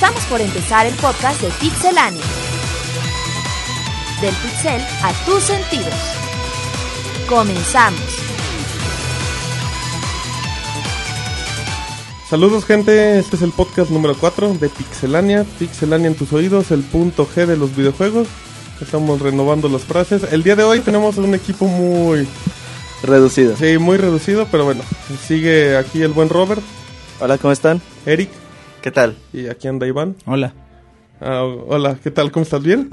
Estamos por empezar el podcast de Pixelania. Del pixel a tus sentidos. Comenzamos. Saludos gente, este es el podcast número 4 de Pixelania, Pixelania en tus oídos, el punto G de los videojuegos. Estamos renovando las frases. El día de hoy tenemos un equipo muy Reducido. Sí, muy reducido, pero bueno, sigue aquí el buen Robert, Hola, ¿cómo están? Eric ¿Qué tal? y aquí anda Iván. Hola. Ah, hola, ¿qué tal? ¿Cómo estás? ¿Bien?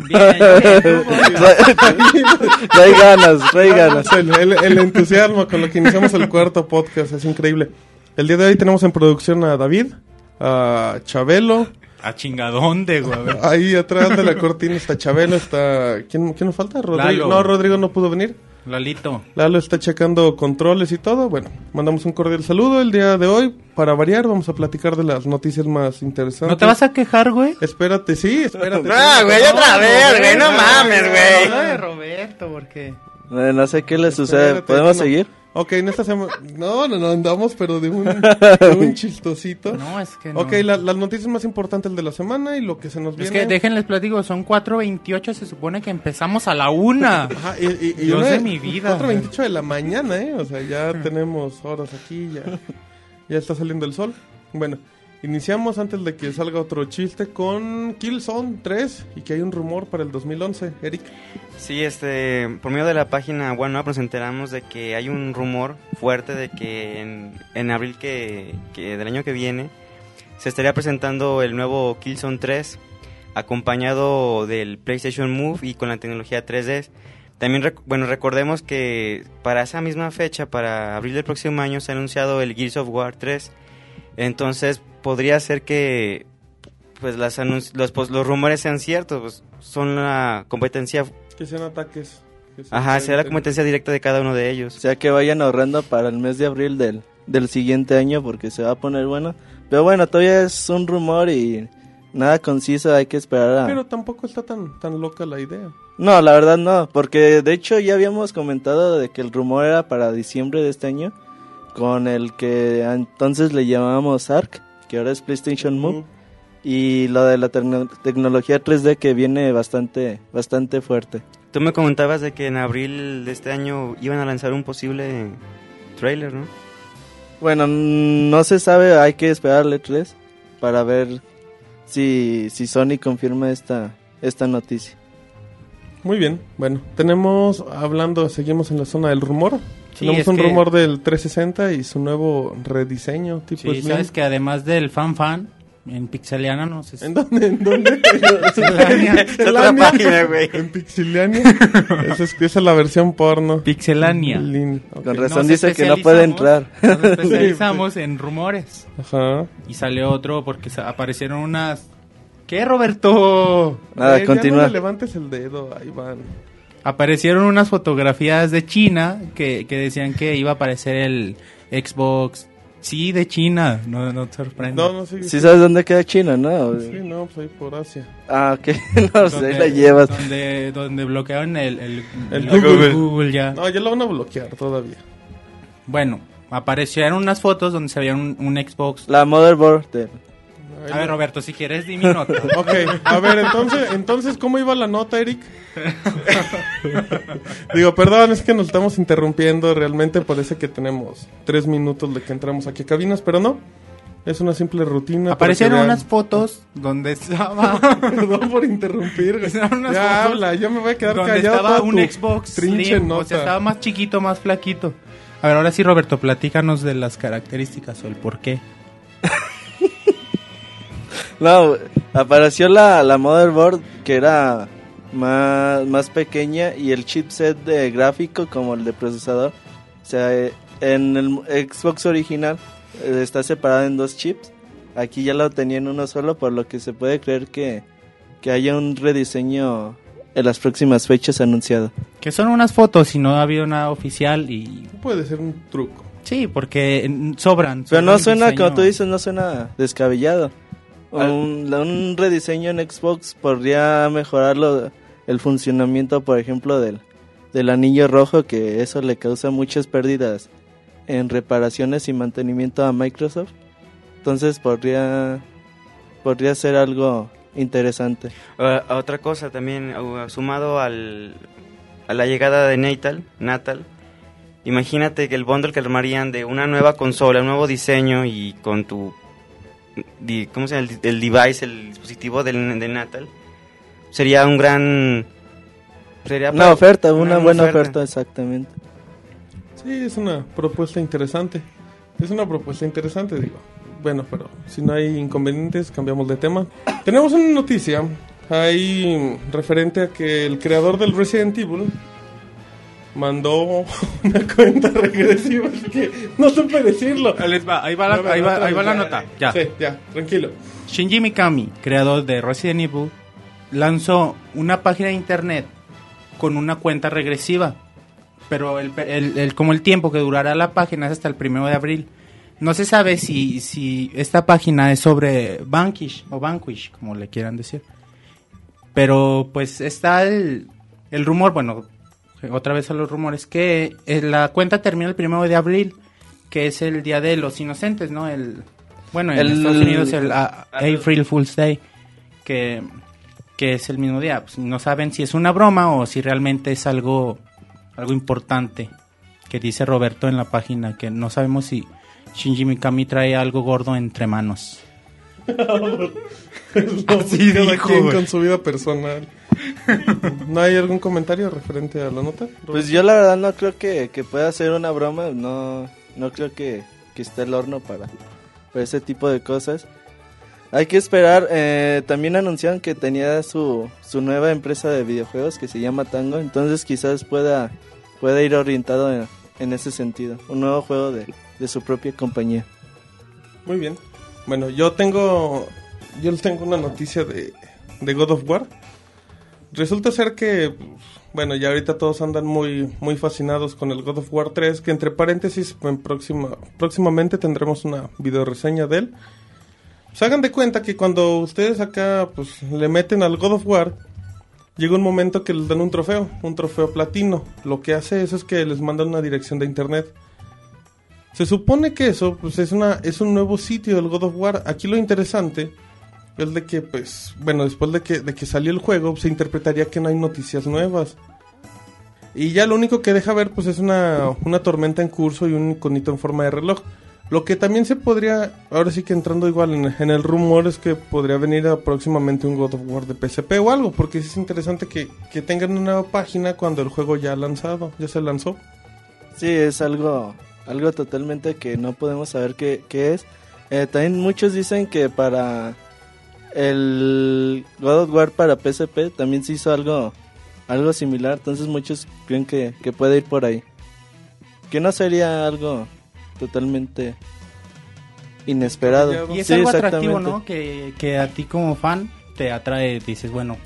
Trae ganas, trae ganas. El, el- el entusiasmo con lo que iniciamos el cuarto podcast es increíble. El día de hoy tenemos en producción a David, a Chabelo, A chingadón de güey. ahí atrás de la cortina está Chabelo, está... ¿Quién, quién nos falta? Rodrigo. Lalo. No, Rodrigo no pudo venir. Lalito. Lalo está checando controles y todo. Bueno, mandamos un cordial saludo el día de hoy. Para variar, vamos a platicar de las noticias más interesantes. ¿No te vas a quejar, güey? Espérate, sí, espérate. Ah, güey, otra vez, güey, no mames, güey. Habla de Roberto, porque... Eh, No sé qué le sucede. ¿Podemos no. seguir? Ok, en esta semana... No, no, no, andamos, pero de un, de un chistosito. No, es que no. Ok, la- las noticias más importantes de la semana y lo que se nos Es viene... que déjenles platico, son 4.28, se supone que empezamos a la una. Ajá, y, y- y Dios una- de mi vida. 4.28 de la mañana, ¿eh? O sea, ya tenemos horas aquí, ya, ya está saliendo el sol. Bueno, iniciamos antes de que salga otro chiste con Killzone 3 y que hay un rumor para el 2011. Eric, Sí, este, por medio de la página OneUp nos enteramos de que hay un rumor fuerte de que en, en abril que, que del año que viene se estaría presentando el nuevo Killzone 3 acompañado del PlayStation Move y con la tecnología 3D. También, rec- bueno, recordemos que para esa misma fecha, para abril del próximo año, se ha anunciado el Gears of War 3. Entonces, podría ser que pues las anunci- los, pues, los rumores sean ciertos, pues, son la competencia que sean ataques. que sean- Ajá, será la competencia directa de cada uno de O ellos. sea, que vayan ahorrando para el mes de abril del, del siguiente año porque se va a poner bueno. Pero bueno, todavía es un rumor y nada conciso, hay que esperar a... Pero tampoco está tan, tan loca la idea. No, la verdad no, porque de hecho ya habíamos comentado de que el rumor era para diciembre de este año, con el que entonces le llamábamos ARC, que ahora es PlayStation Move, y lo de la tecno- tecnología 3D que viene bastante, bastante fuerte. Tú me comentabas de que en abril de este año iban a lanzar un posible trailer, ¿no? Bueno, no se sabe, hay que esperarle 3 para ver si, si Sony confirma esta, esta noticia. Muy bien, bueno, tenemos, hablando, seguimos en la zona del rumor. Sí, tenemos un que- rumor del 360 y su nuevo rediseño, tipo Sí, Slim. sabes que además del fan fan, en Pixeliana no sé si... ¿En dónde? ¿En dónde? Pixelania. Pixelania. página, güey. En Pixelania. esa, es, esa es la versión porno. Pixelania. Lin- ok. Con razón Nos dice que no puede entrar. Nos especializamos en rumores. Ajá. Y salió otro porque aparecieron unas... ¿Qué, Roberto? Nada, Eh, continúa. no le levantes el dedo, ahí van. Aparecieron unas fotografías de China que, que decían que iba a aparecer el Xbox. Sí, de China, no, no te sorprende. No, no, sí. Si sabes dónde queda China, ¿no? Sí, no, pues ahí por Asia. Ah, ok. no sé, la llevas. Donde, donde bloquearon el, el, El el Google. Google ya. No, ya lo van a bloquear todavía. Bueno, aparecieron unas fotos donde se veía un, un Xbox. La motherboard. de- A ver, Roberto, si quieres, di mi nota. Ok, a ver, entonces, entonces, ¿cómo iba la nota, Eric? Digo, perdón, es que nos estamos interrumpiendo. Realmente parece que tenemos tres minutos de que entramos aquí a cabinas, pero no. Es una simple rutina. Aparecieron unas fotos donde estaba... Perdón por interrumpir. güey. Ya fotos habla, yo me voy a quedar donde callado. estaba un Xbox trinche Slim, nota. o sea, estaba más chiquito, más flaquito. A ver, ahora sí, Roberto, platícanos de las características o el por qué. No, apareció la, la motherboard que era más, más pequeña y el chipset de gráfico como el de procesador. O sea, eh, en el Xbox original eh, está separado en dos chips. Aquí ya lo tenía en uno solo, por lo que se puede creer que, que haya un rediseño en las próximas fechas anunciado. Que son unas fotos y no ha habido nada oficial y... Puede ser un truco. Sí, porque sobran. Pero no suena, diseño. como tú dices, no suena descabellado. Un, un rediseño en Xbox podría mejorar lo- el funcionamiento, por ejemplo, del, del anillo rojo, que eso le causa muchas pérdidas en reparaciones y mantenimiento a Microsoft. Entonces podría podría ser algo interesante. Uh, otra cosa también, uh, sumado al, a la llegada de Natal, Natal, imagínate que el bundle que armarían de una nueva consola, un nuevo diseño y con tu, ¿cómo se llama? El, el device, el dispositivo del, de Natal, sería un gran... Sería Una para- oferta, una, buena oferta. exactamente. Sí, es una propuesta interesante. Es una propuesta interesante, digo. Bueno, pero si no hay inconvenientes, cambiamos de tema. Tenemos una noticia ahí referente a que el creador del Resident Evil mandó una cuenta regresiva, así que no supe decirlo. Ahí va, ahí va la, ahí va- ahí la nota. Ya. Sí, ya, tranquilo. Shinji Mikami, creador de Resident Evil, lanzó una página de internet con una cuenta regresiva. Pero el, el- el- como el tiempo que durará la página es hasta el primero de abril. No se sabe si, si esta página es sobre Vanquish o Vanquish, como le quieran decir. Pero pues está el, el rumor, bueno, otra vez a los rumores, que eh, la cuenta termina el primero de abril, que es el Día de los Inocentes, ¿no? El, bueno, en El- Estados Unidos el ah, April Fool's Day, que, que es el mismo día. Pues, no saben si es una broma o si realmente es algo, algo importante, que dice Roberto en la página, que no sabemos si Shinji Mikami trae algo gordo entre manos. Así cada dijo, quien con su vida personal. ¿No hay algún comentario referente a la nota? Pues yo la verdad no creo que, que pueda ser una broma, no, no creo que, que esté el horno para, para ese tipo de cosas. Hay que esperar, eh, también anunciaron que tenía su, su nueva empresa de videojuegos que se llama Tango, entonces quizás pueda, pueda ir orientado en, en ese sentido, un nuevo juego de, de su propia compañía. Muy bien. Bueno, yo tengo yo tengo una noticia de, de God of War. Resulta ser que bueno, ya ahorita todos andan muy muy fascinados con el God of War 3, que entre paréntesis próxima próximamente tendremos una video reseña de él. Pues hagan de cuenta que cuando ustedes acá pues le meten al God of War llega un momento que les dan un trofeo, un trofeo platino. Lo que hace eso es que les mandan una dirección de internet. Se supone que eso pues es una es un nuevo sitio del God of War. Aquí lo interesante es de que pues bueno, después de que de que salió el juego se interpretaría que no hay noticias nuevas. Y ya lo único que deja ver pues es una una tormenta en curso y un iconito en forma de reloj. Lo que también se podría, ahora sí que entrando igual en, el rumor es que podría venir a próximamente un God of War de PSP o algo, porque es interesante que, que tengan una nueva página cuando el juego ya ha lanzado, ya se lanzó. Sí, es algo, algo totalmente que no podemos saber qué, qué es. Eh, también muchos dicen que para el God of War para PSP también se hizo algo, algo similar, entonces muchos creen que, que puede ir por ahí. Que no sería algo totalmente inesperado. Y es Sí, algo atractivo. ¿no? Que, que a ti como fan te atrae, dices, bueno,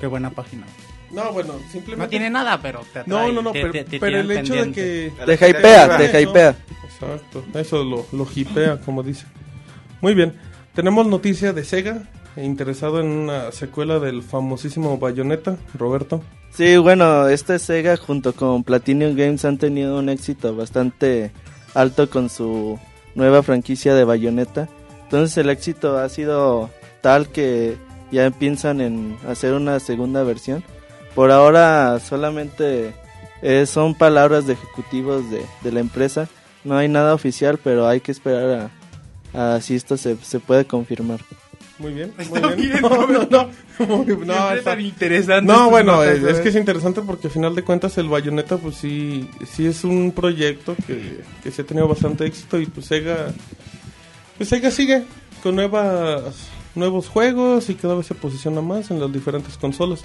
qué buena página. No, bueno, simplemente... No tiene nada, pero te atrae. No, no, no, te- pero, te- te pero tiene el hecho de que... Te hypea, te hypea. Exacto, eso lo, lo hipea, como dice. Muy bien, tenemos noticia de Sega, interesado en una secuela del famosísimo Bayonetta, Roberto. Sí, bueno, este Sega junto con Platinum Games han tenido un éxito bastante alto con su nueva franquicia de Bayonetta. Entonces el éxito ha sido tal que ya piensan en hacer una segunda versión. Por ahora solamente eh, son palabras de ejecutivos de, de la empresa. No hay nada oficial, pero hay que esperar a, a si esto se, se puede confirmar. Muy bien, muy bien. bien, No, no, no, muy- no, está- interesante No, bueno, es, que es interesante porque al final de cuentas el Bayonetta pues sí, sí es un proyecto que, que sí ha tenido bastante éxito y pues Sega, pues Sega sigue con nuevas, nuevos juegos y cada vez se posiciona más en las diferentes consolas.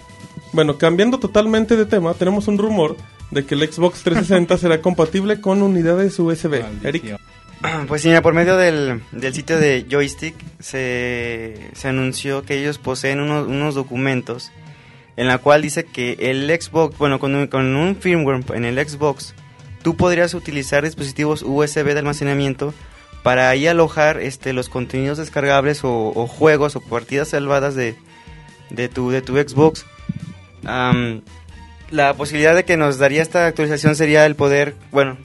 Bueno, cambiando totalmente de tema, tenemos un rumor de que el Xbox 360 será compatible con unidades USB. Eric. Pues sí, por medio del, del sitio de Joystick se, se anunció que ellos poseen unos, unos documentos en la cual dice que el Xbox, bueno, con un, con un firmware en el Xbox, tú podrías utilizar dispositivos USB de almacenamiento para ahí alojar este, los contenidos descargables o, o juegos o partidas salvadas de, de, tu, de tu Xbox. La posibilidad de que nos daría esta actualización sería el poder, bueno,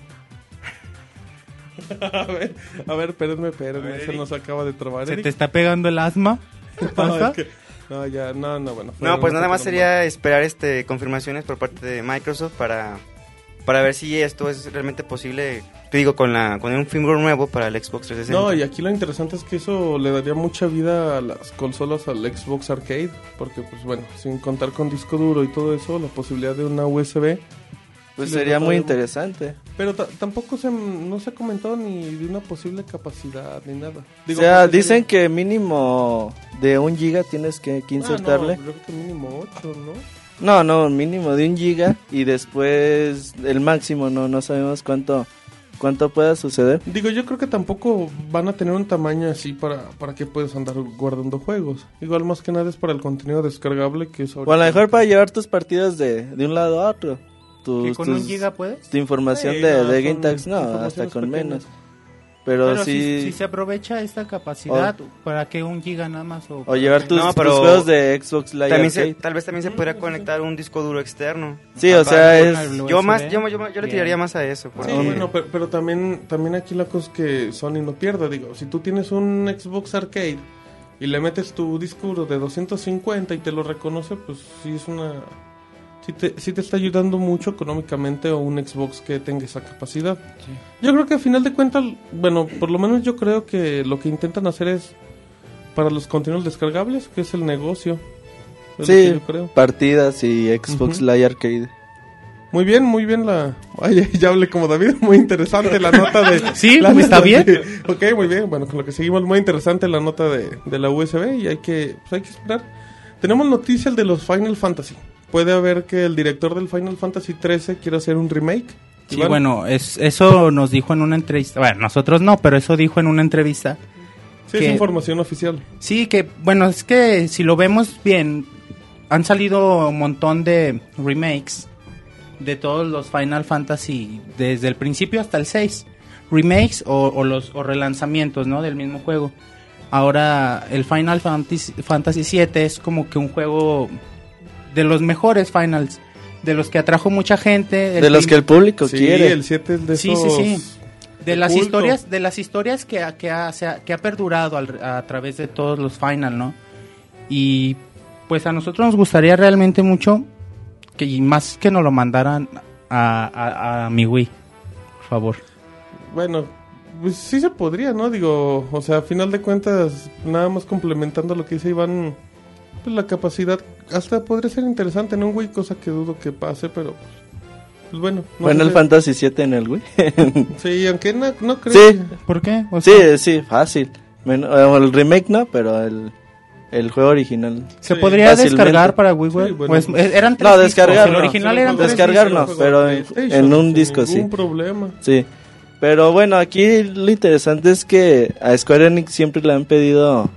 a ver, a ver, espérenme, espérenme, ver, se nos acaba de trabar. ¿Se Eric. te está pegando el asma? No, pasa? es que- no, ya, no, no, bueno. No, pues nada más sería esperar este confirmaciones por parte de Microsoft para, para ver si esto es realmente posible, te digo, con la con un firmware nuevo para el Xbox 360. No, y aquí lo interesante es que eso le daría mucha vida a las consolas al Xbox Arcade, porque pues bueno, sin contar con disco duro y todo eso, la posibilidad de una USB, Pues sería muy interesante. pero ta- tampoco se, no se ha comentado ni de una posible capacidad ni nada. o sea, dicen que mínimo de un giga tienes que, que Ah, insertarle. no, yo creo que mínimo 8, ¿no? No, no, mínimo de un giga y después el máximo, no, no sabemos cuánto, cuánto pueda suceder. Digo, yo creo que tampoco van a tener un tamaño así para, para que puedas andar guardando juegos. Igual más que nada es para el contenido descargable que es O a lo mejor para llevar tus partidas de, de un lado a otro. Tus, ¿Que con tus- un giga puedes? Tu información Sí, de, no, de Game Tags, no, hasta con pequeñas. menos. Pero, Pero si, sí, si se aprovecha esta capacidad, ¿para qué un giga nada más? O, o llevar tus, No, tus juegos de Xbox Live También se- tal vez también se podría conectar un disco duro externo. Sí, o sea, es... Yo más, yo, yo, yo le tiraría más a eso. Sí, bueno, pero, pero también, también aquí la cosa es que Sony no pierda. Digo, si tú tienes un Xbox Arcade y le metes tu disco duro de 250 y te lo reconoce, pues sí es una... Sí te, sí te está ayudando mucho económicamente o un Xbox que tenga esa capacidad. Yo creo que a final de cuentas, bueno, por lo menos yo creo que lo que intentan hacer es para los contenidos descargables, que es el negocio. Es Sí, yo creo. partidas y Xbox Ujú. Live Arcade. Muy bien, muy bien la... Ay, ya hablé como David, muy interesante la nota de... Sí, la ¿está nota bien? de- ok, muy bien, bueno, con lo que seguimos, muy interesante la nota de, de la USB y hay que, pues hay que esperar. Tenemos noticias de los Final Fantasy. Puede haber que el director del Final Fantasy 13 quiera hacer un remake. Sí, bueno, es, eso nos dijo en una entrevista. Bueno, nosotros no, pero eso dijo en una entrevista. Sí, es información oficial. Sí, que bueno, es que si lo vemos bien, han salido un montón de remakes de todos los Final Fantasy, desde el principio hasta el 6. Remakes o, o los o relanzamientos, ¿no? Del mismo juego. Ahora el Final Fantasy, Fantasy 7 es como que un juego de los mejores Finals, de los que atrajo mucha gente. De los que el público Sí, quiere. el 7 es de Sí, esos... sí, sí. de las culto. historias de las historias que, ha- que, ha, se ha, que ha perdurado al- a través de todos los final no y pues a nosotros nos gustaría realmente mucho que y más que nos lo mandaran a, a, a mi Wii por favor Bueno, pues sí se podría, ¿no? Digo, o sea, a final de cuentas, nada más complementando lo que dice Iván, pues la capacidad hasta podría ser interesante en un Wii, cosa que dudo que pase, pero pues, pues bueno. no Final sé. Fantasy 7 en el Wii. Sí, aunque no, no creo. Sí. que- ¿por qué? O sí, sea, sí, fácil. Eh, el remake no, pero el, el juego original. se sí, podría fácilmente. descargar para Wii Sí, bueno, Pues, pues- eran tres No, discos, descargar el original Sí, eran Descargar no, juego pero en- en un sin disco, sí. Ningún problema. Sí. Pero bueno, aquí lo interesante es que a Square Enix siempre le han pedido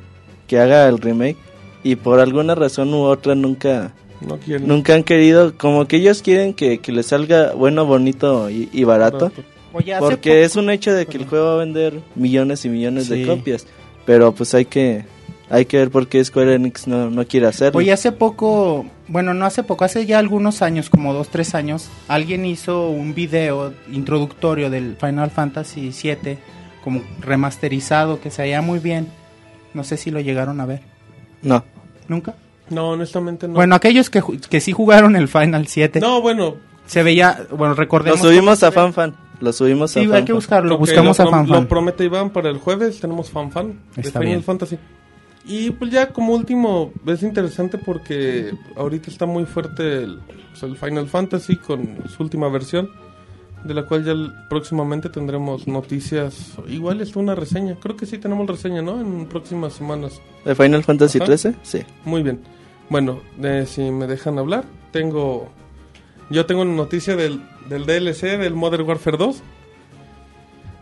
que haga el remake y por alguna razón u otra nunca No quieren. nunca han querido, como que ellos quieren que, que les salga bueno, bonito y, y barato. Oye, Porque poco- es un hecho de que el juego va a vender millones y millones Sí. de copias. Pero pues hay que hay que ver por qué Square Enix no, no quiere hacerlo. Oye, hace poco, bueno, no hace poco, hace ya algunos años, como dos, tres años, alguien hizo un video introductorio del Final Fantasy VII, como remasterizado, que se veía muy bien. No sé si lo llegaron a ver. No. ¿Nunca? No, honestamente no. Bueno, aquellos que, que sí jugaron el Final 7, no, bueno. se veía, bueno, Lo recordemos... subimos a FanFan. Lo subimos a Sí, hay FanFan. que buscarlo, ok, buscamos lo, a FanFan. Lo promete Iván para el jueves. Tenemos FanFan de Está Final bien. Fantasy. Y pues ya como último, es interesante porque ahorita está muy fuerte el, pues, el Final Fantasy con su última versión. De la cual ya próximamente tendremos noticias. Igual está una reseña. Creo que sí tenemos reseña, ¿no? En próximas semanas. ¿De Final Fantasy. 13? Sí. Muy bien. Bueno, eh, si me dejan hablar, tengo. Yo tengo una noticia del, del DLC del Modern Warfare 2.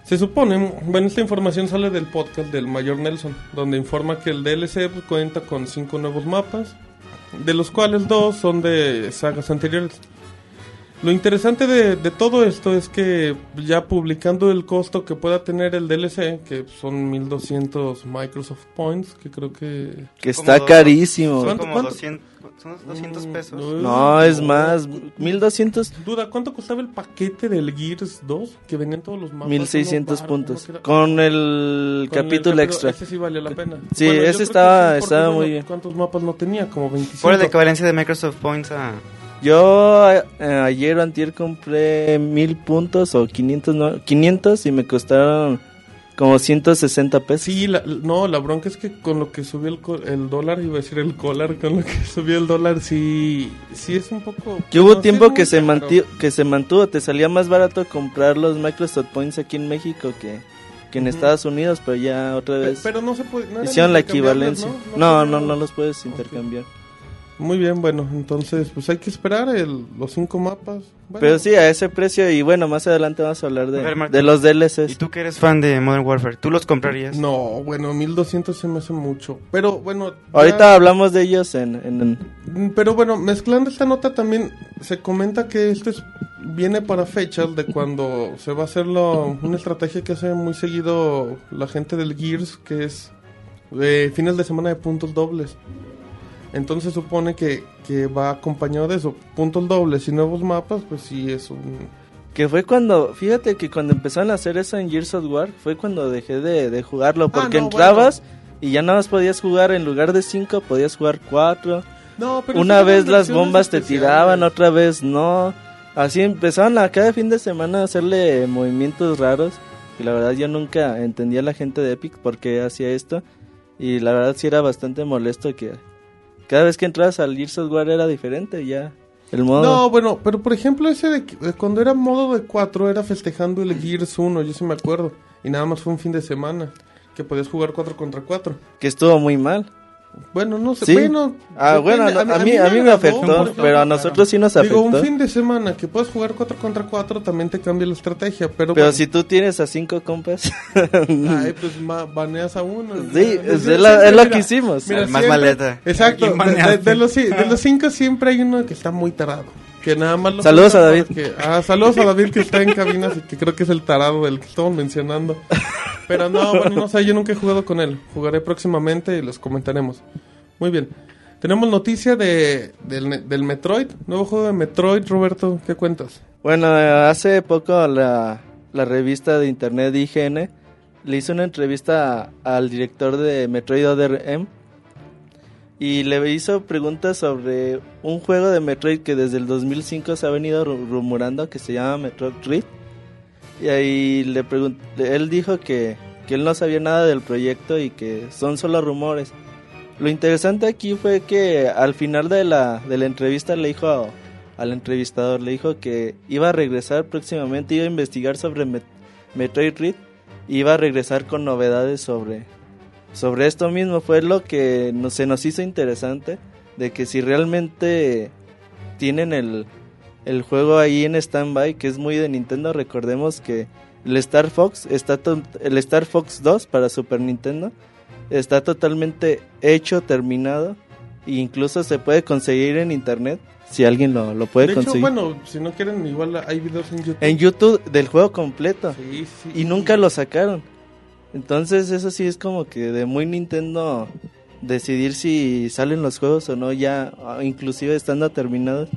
Se supone, bueno, esta información sale del podcast del Mayor Nelson, donde informa que el DLC cuenta con cinco nuevos mapas, de los cuales dos son de sagas anteriores. Lo interesante de, de todo esto es que ya publicando el costo que pueda tener el DLC, que son 1200 Microsoft Points, que creo que Que Como está dos- carísimo. Son ¿Cuánto- como cuánto? 200, son 200 Mm, pesos. no. No, es más, 1200, Duda, ¿cuánto costaba el paquete del Gears 2? Que venían todos los mapas. 1600 uno puntos. Con el con el capítulo extra. Ese sí valía la pena. Sí, yo ese estaba- estaba bueno, muy bien. ¿Cuántos mapas no tenía? Como 25. Por la equivalencia de Microsoft Points a... Yo eh, ayer o antier compré 1000 puntos o 500, no, 500 y me costaron como 160 pesos. Sí, la- no, la bronca es que con lo que subió el, dólar, iba a decir el colar, con lo que subió el dólar, sí, sí es un poco... Que hubo no, tiempo que se, manti- que se mantuvo, te salía más barato comprar los Microsoft Points aquí en México que, que en. Estados Unidos, pero ya otra vez Pero no se puede... no hicieron la equivalencia. ¿no? No, no, los puedes intercambiar. Muy bien, bueno, entonces pues hay que esperar el, los cinco mapas. Bueno, Pero sí, a ese precio y bueno, más adelante vamos a hablar A ver, de, de los ¿Y DLCs. tú que eres fan de Modern Warfare? ¿Tú los comprarías? No, bueno, 1200 se me hace mucho. Pero bueno... Ahorita hablamos de ellos en, en- en- Mm, Pero bueno, mezclando esta nota también se comenta que esto es, viene para fechas de cuando se va a hacer lo- una estrategia que hace muy seguido la gente del Gears, que es de fines de semana de puntos dobles. Entonces supone que, que va acompañado de eso, puntos dobles y nuevos mapas, pues sí es un... Que fue cuando, fíjate que cuando empezaron a hacer eso en Gears of War, fue cuando dejé de, de jugarlo, porque Ah, no, entrabas y ya nada más podías jugar, en lugar de 5, podías jugar 4. No, pero Una vez las bombas te especiales. tiraban, otra vez no. Así empezaron a cada fin de semana a hacerle movimientos raros. Y la verdad yo nunca entendía a la gente de Epic por qué hacía esto. Y la verdad sí era bastante molesto que cada vez que entrabas al Gears of War era diferente ya. El modo... No, bueno, pero por ejemplo ese de cuando era modo de 4 era festejando el Gears 1, yo sí me acuerdo. Y nada más fue un fin de semana que podías jugar 4 contra 4. Que estuvo muy mal. Bueno, no sé, Sí. bueno. Ah, bueno, no, a, mí, a mí me afectó, ejemplo, pero a nosotros sí nos afectó. Digo, un fin de semana que puedes jugar 4 contra 4 también te cambia la estrategia, pero... Pero bueno. si tú tienes a cinco compas, Ay, pues ma- baneas a uno. sí, Ya, es, la- es lo mira, que hicimos. mira, Más siempre- maleta. Exacto, ¿A de, de- de los, ci- de los cinco siempre hay uno que está muy tarado. Que nada más lo Saludos a David. porque- ah, saludos a David que está en cabinas y que creo que es el tarado del que estamos mencionando. Pero no, bueno, no sé, yo nunca he jugado con él. Jugaré próximamente y los comentaremos. Muy bien. Tenemos noticia de, del, del Metroid, nuevo juego de Metroid, Roberto, ¿qué cuentas? Bueno, hace poco la, la revista de internet IGN le hizo una entrevista a- al director de Metroid Other M y le hizo preguntas sobre un juego de Metroid que desde el 2005 se ha venido ru- rumorando que se llama Metroid Dread. Y ahí le él dijo que, que él no sabía nada del proyecto y que son solo rumores. Lo interesante aquí fue que al final de la, de la entrevista le dijo al entrevistador, le dijo que iba a regresar próximamente, iba a investigar sobre Met- Metroid Red, iba a regresar con novedades sobre, sobre esto mismo. Fue lo que nos, se nos hizo interesante, de que si realmente tienen el, el juego ahí en standby, que es muy de Nintendo, recordemos que el Star Fox está el Star Fox 2 para Super Nintendo está totalmente hecho, terminado, e incluso se puede conseguir en internet si alguien lo, lo puede de hecho, conseguir. bueno, si no quieren, igual hay videos en YouTube. En YouTube del juego completo Sí, sí. y nunca lo sacaron. Entonces eso sí es como que de muy Nintendo decidir si salen los juegos o no ya, ah, inclusive estando terminados.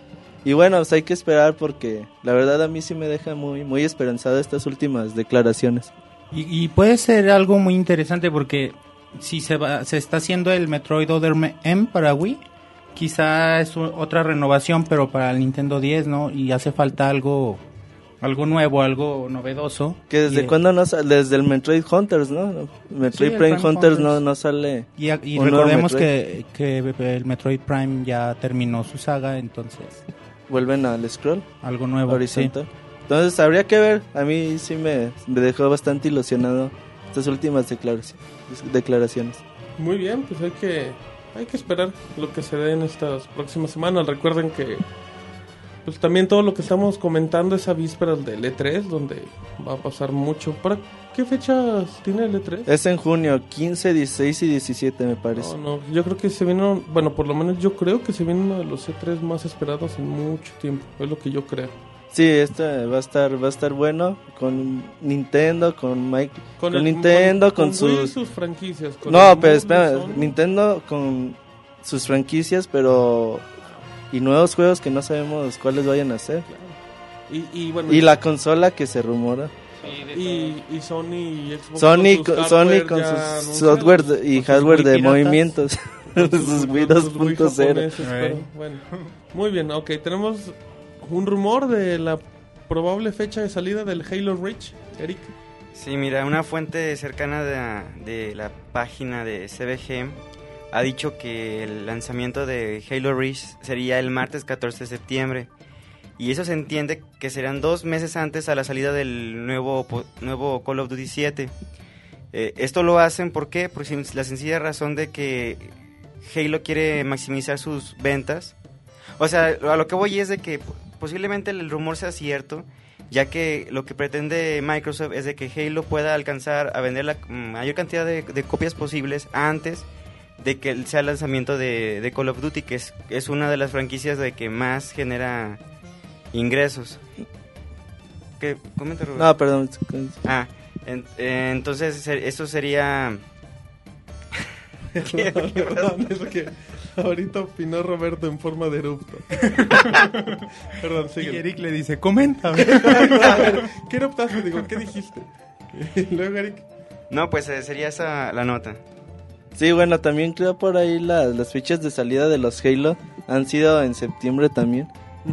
Y bueno, pues hay que esperar porque la verdad a mí sí me deja muy muy esperanzada estas últimas declaraciones. Y, y puede ser algo muy interesante porque si se va, se está haciendo el Metroid Other M para Wii, quizá es otra renovación, pero para el Nintendo 10, ¿no? Y hace falta algo, algo nuevo, algo novedoso. Que desde Y, cuándo no sale, desde el Metroid Hunters, ¿no? Metroid Prime, Prime Hunters, No, Hunters. no sale. Y, recordemos que, que el Metroid Prime ya terminó su saga, entonces Vuelven al scroll algo nuevo. sí. horizontal. Entonces habría que ver. A mí sí me, me dejó bastante ilusionado estas últimas declaraci- declaraciones. Muy bien, pues hay que hay que esperar lo que se dé en estas próximas semanas. Recuerden que pues también todo lo que estamos comentando es a vísperas del E3, donde va a pasar mucho. ¿Para qué fechas tiene el E3? Es en junio, 15, 16 y 17 me parece. No, no, yo creo que se viene, bueno, por lo menos yo creo que se viene uno de los E3 más esperados en mucho tiempo, es lo que yo creo. Sí, este va a estar va a estar bueno con Nintendo, con Mike, con, el- Nintendo, con, Wii y sus sus franquicias. con No, pero espera. Nintendo con sus franquicias, pero y nuevos juegos que no sabemos cuáles vayan a ser. Y, y bueno, Y la consola que se rumora. y, y Sony y Xbox Sony, con sus Sony con ya sus software de- y con hardware de piratas. movimientos. sus Wii con sus Wii 2.0. japoneses, Eh. pero bueno. Muy bien, ok, tenemos un rumor de la probable fecha de salida del Halo Reach, Eric. Sí, mira, una fuente cercana de, de la página de CBG ha dicho que el lanzamiento de Halo Reach sería el martes 14 de septiembre. Y eso se entiende que serán dos meses antes a la salida del nuevo, nuevo Call of Duty 7. Eh, esto lo hacen ¿por qué? por la sencilla razón de que Halo quiere maximizar sus ventas. O sea, a lo que voy es de que posiblemente el rumor sea cierto, ya que lo que pretende Microsoft es de que Halo pueda alcanzar a vender la mayor cantidad de copias posibles antes de que sea el lanzamiento de, de Call of Duty, que es, es una de las franquicias de que más genera ingresos. ¿Qué? Comenta, Rubén. No, perdón. Ah, en- eh, entonces eso sería... ¿Qué- qué pasa? Perdón, es que ahorita opinó Roberto en forma de erupto. Perdón, Y sigue. Eric le dice, comenta. ¿Qué eruptaste? Digo, ¿qué dijiste? Y luego, Eric. No, pues eh, sería esa la nota. Sí, bueno, también creo por ahí las, las fechas de salida de los Halo han sido en septiembre también.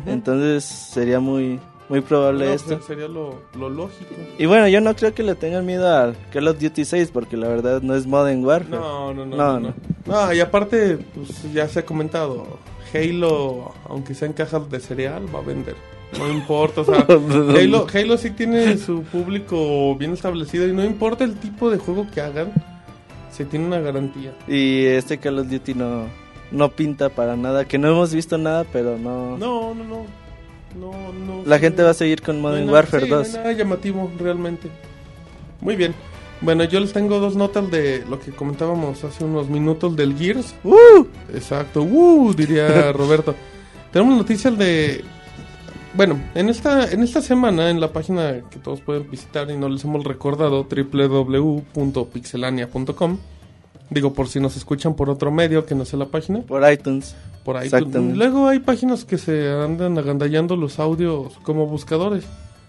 Entonces sería muy muy probable No, esto. sería lo, lo lógico. Y bueno, yo no creo que le tengan miedo al Call of Duty 6 porque la verdad no es Modern Warfare. No, no, no. No, No, no. no. No, y aparte, pues ya se ha comentado, Halo, aunque sea en cajas de cereal, va a vender. No importa, o sea, Halo, Halo sí tiene su público bien establecido y no importa el tipo de juego que hagan, se tiene una garantía. Y este Call of Duty no, no pinta para nada. Que no hemos visto nada, pero no. No, no, no. No, no. La gente va a seguir con Modern nada- Warfare no 2. hay nada llamativo, realmente. Muy bien. Bueno, yo les tengo dos notas de lo que comentábamos hace unos minutos del Gears. ¡Uh! Exacto, ¡uh! diría Roberto. Tenemos noticias de... Bueno, en esta, en esta semana, en la página que todos pueden visitar y no les hemos recordado, www.pixelania.com. Digo, por si nos escuchan por otro medio que no sea la página, Por iTunes. por. Exactamente. Luego hay páginas que se andan agandallando los audios como buscadores.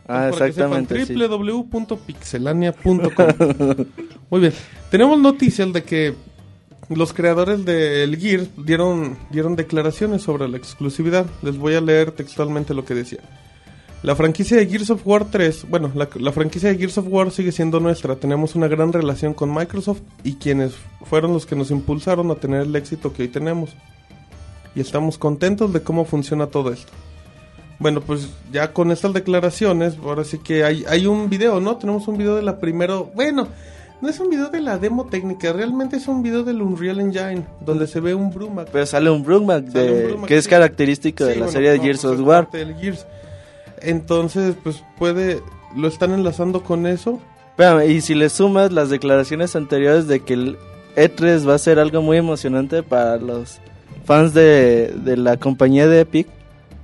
Ah, exactamente. sí. www.pixelania.com. Muy bien. Tenemos noticias de que los creadores del Gears dieron, dieron declaraciones sobre la exclusividad. Les voy a leer textualmente lo que decía. La franquicia de Gears of War 3, bueno, la, la franquicia de Gears of War sigue siendo nuestra. Tenemos una gran relación con Microsoft y quienes fueron los que nos impulsaron a tener el éxito que hoy tenemos. Y estamos contentos de cómo funciona todo esto. Bueno, pues ya con estas declaraciones, ahora sí que hay, hay un video, ¿no? Tenemos un video de la primero. Bueno, no es un video de la demo técnica, realmente es un video del Unreal Engine, donde se ve un Brumac. Pero sale un Brumac, un de, Brumac, que es sí. característico de la bueno, serie de no, Gears pues of War. Gears. Entonces, pues puede, lo están enlazando con eso. Espérame, y si le sumas las declaraciones anteriores de que el E3 va a ser algo muy emocionante para los fans de, de la compañía de Epic,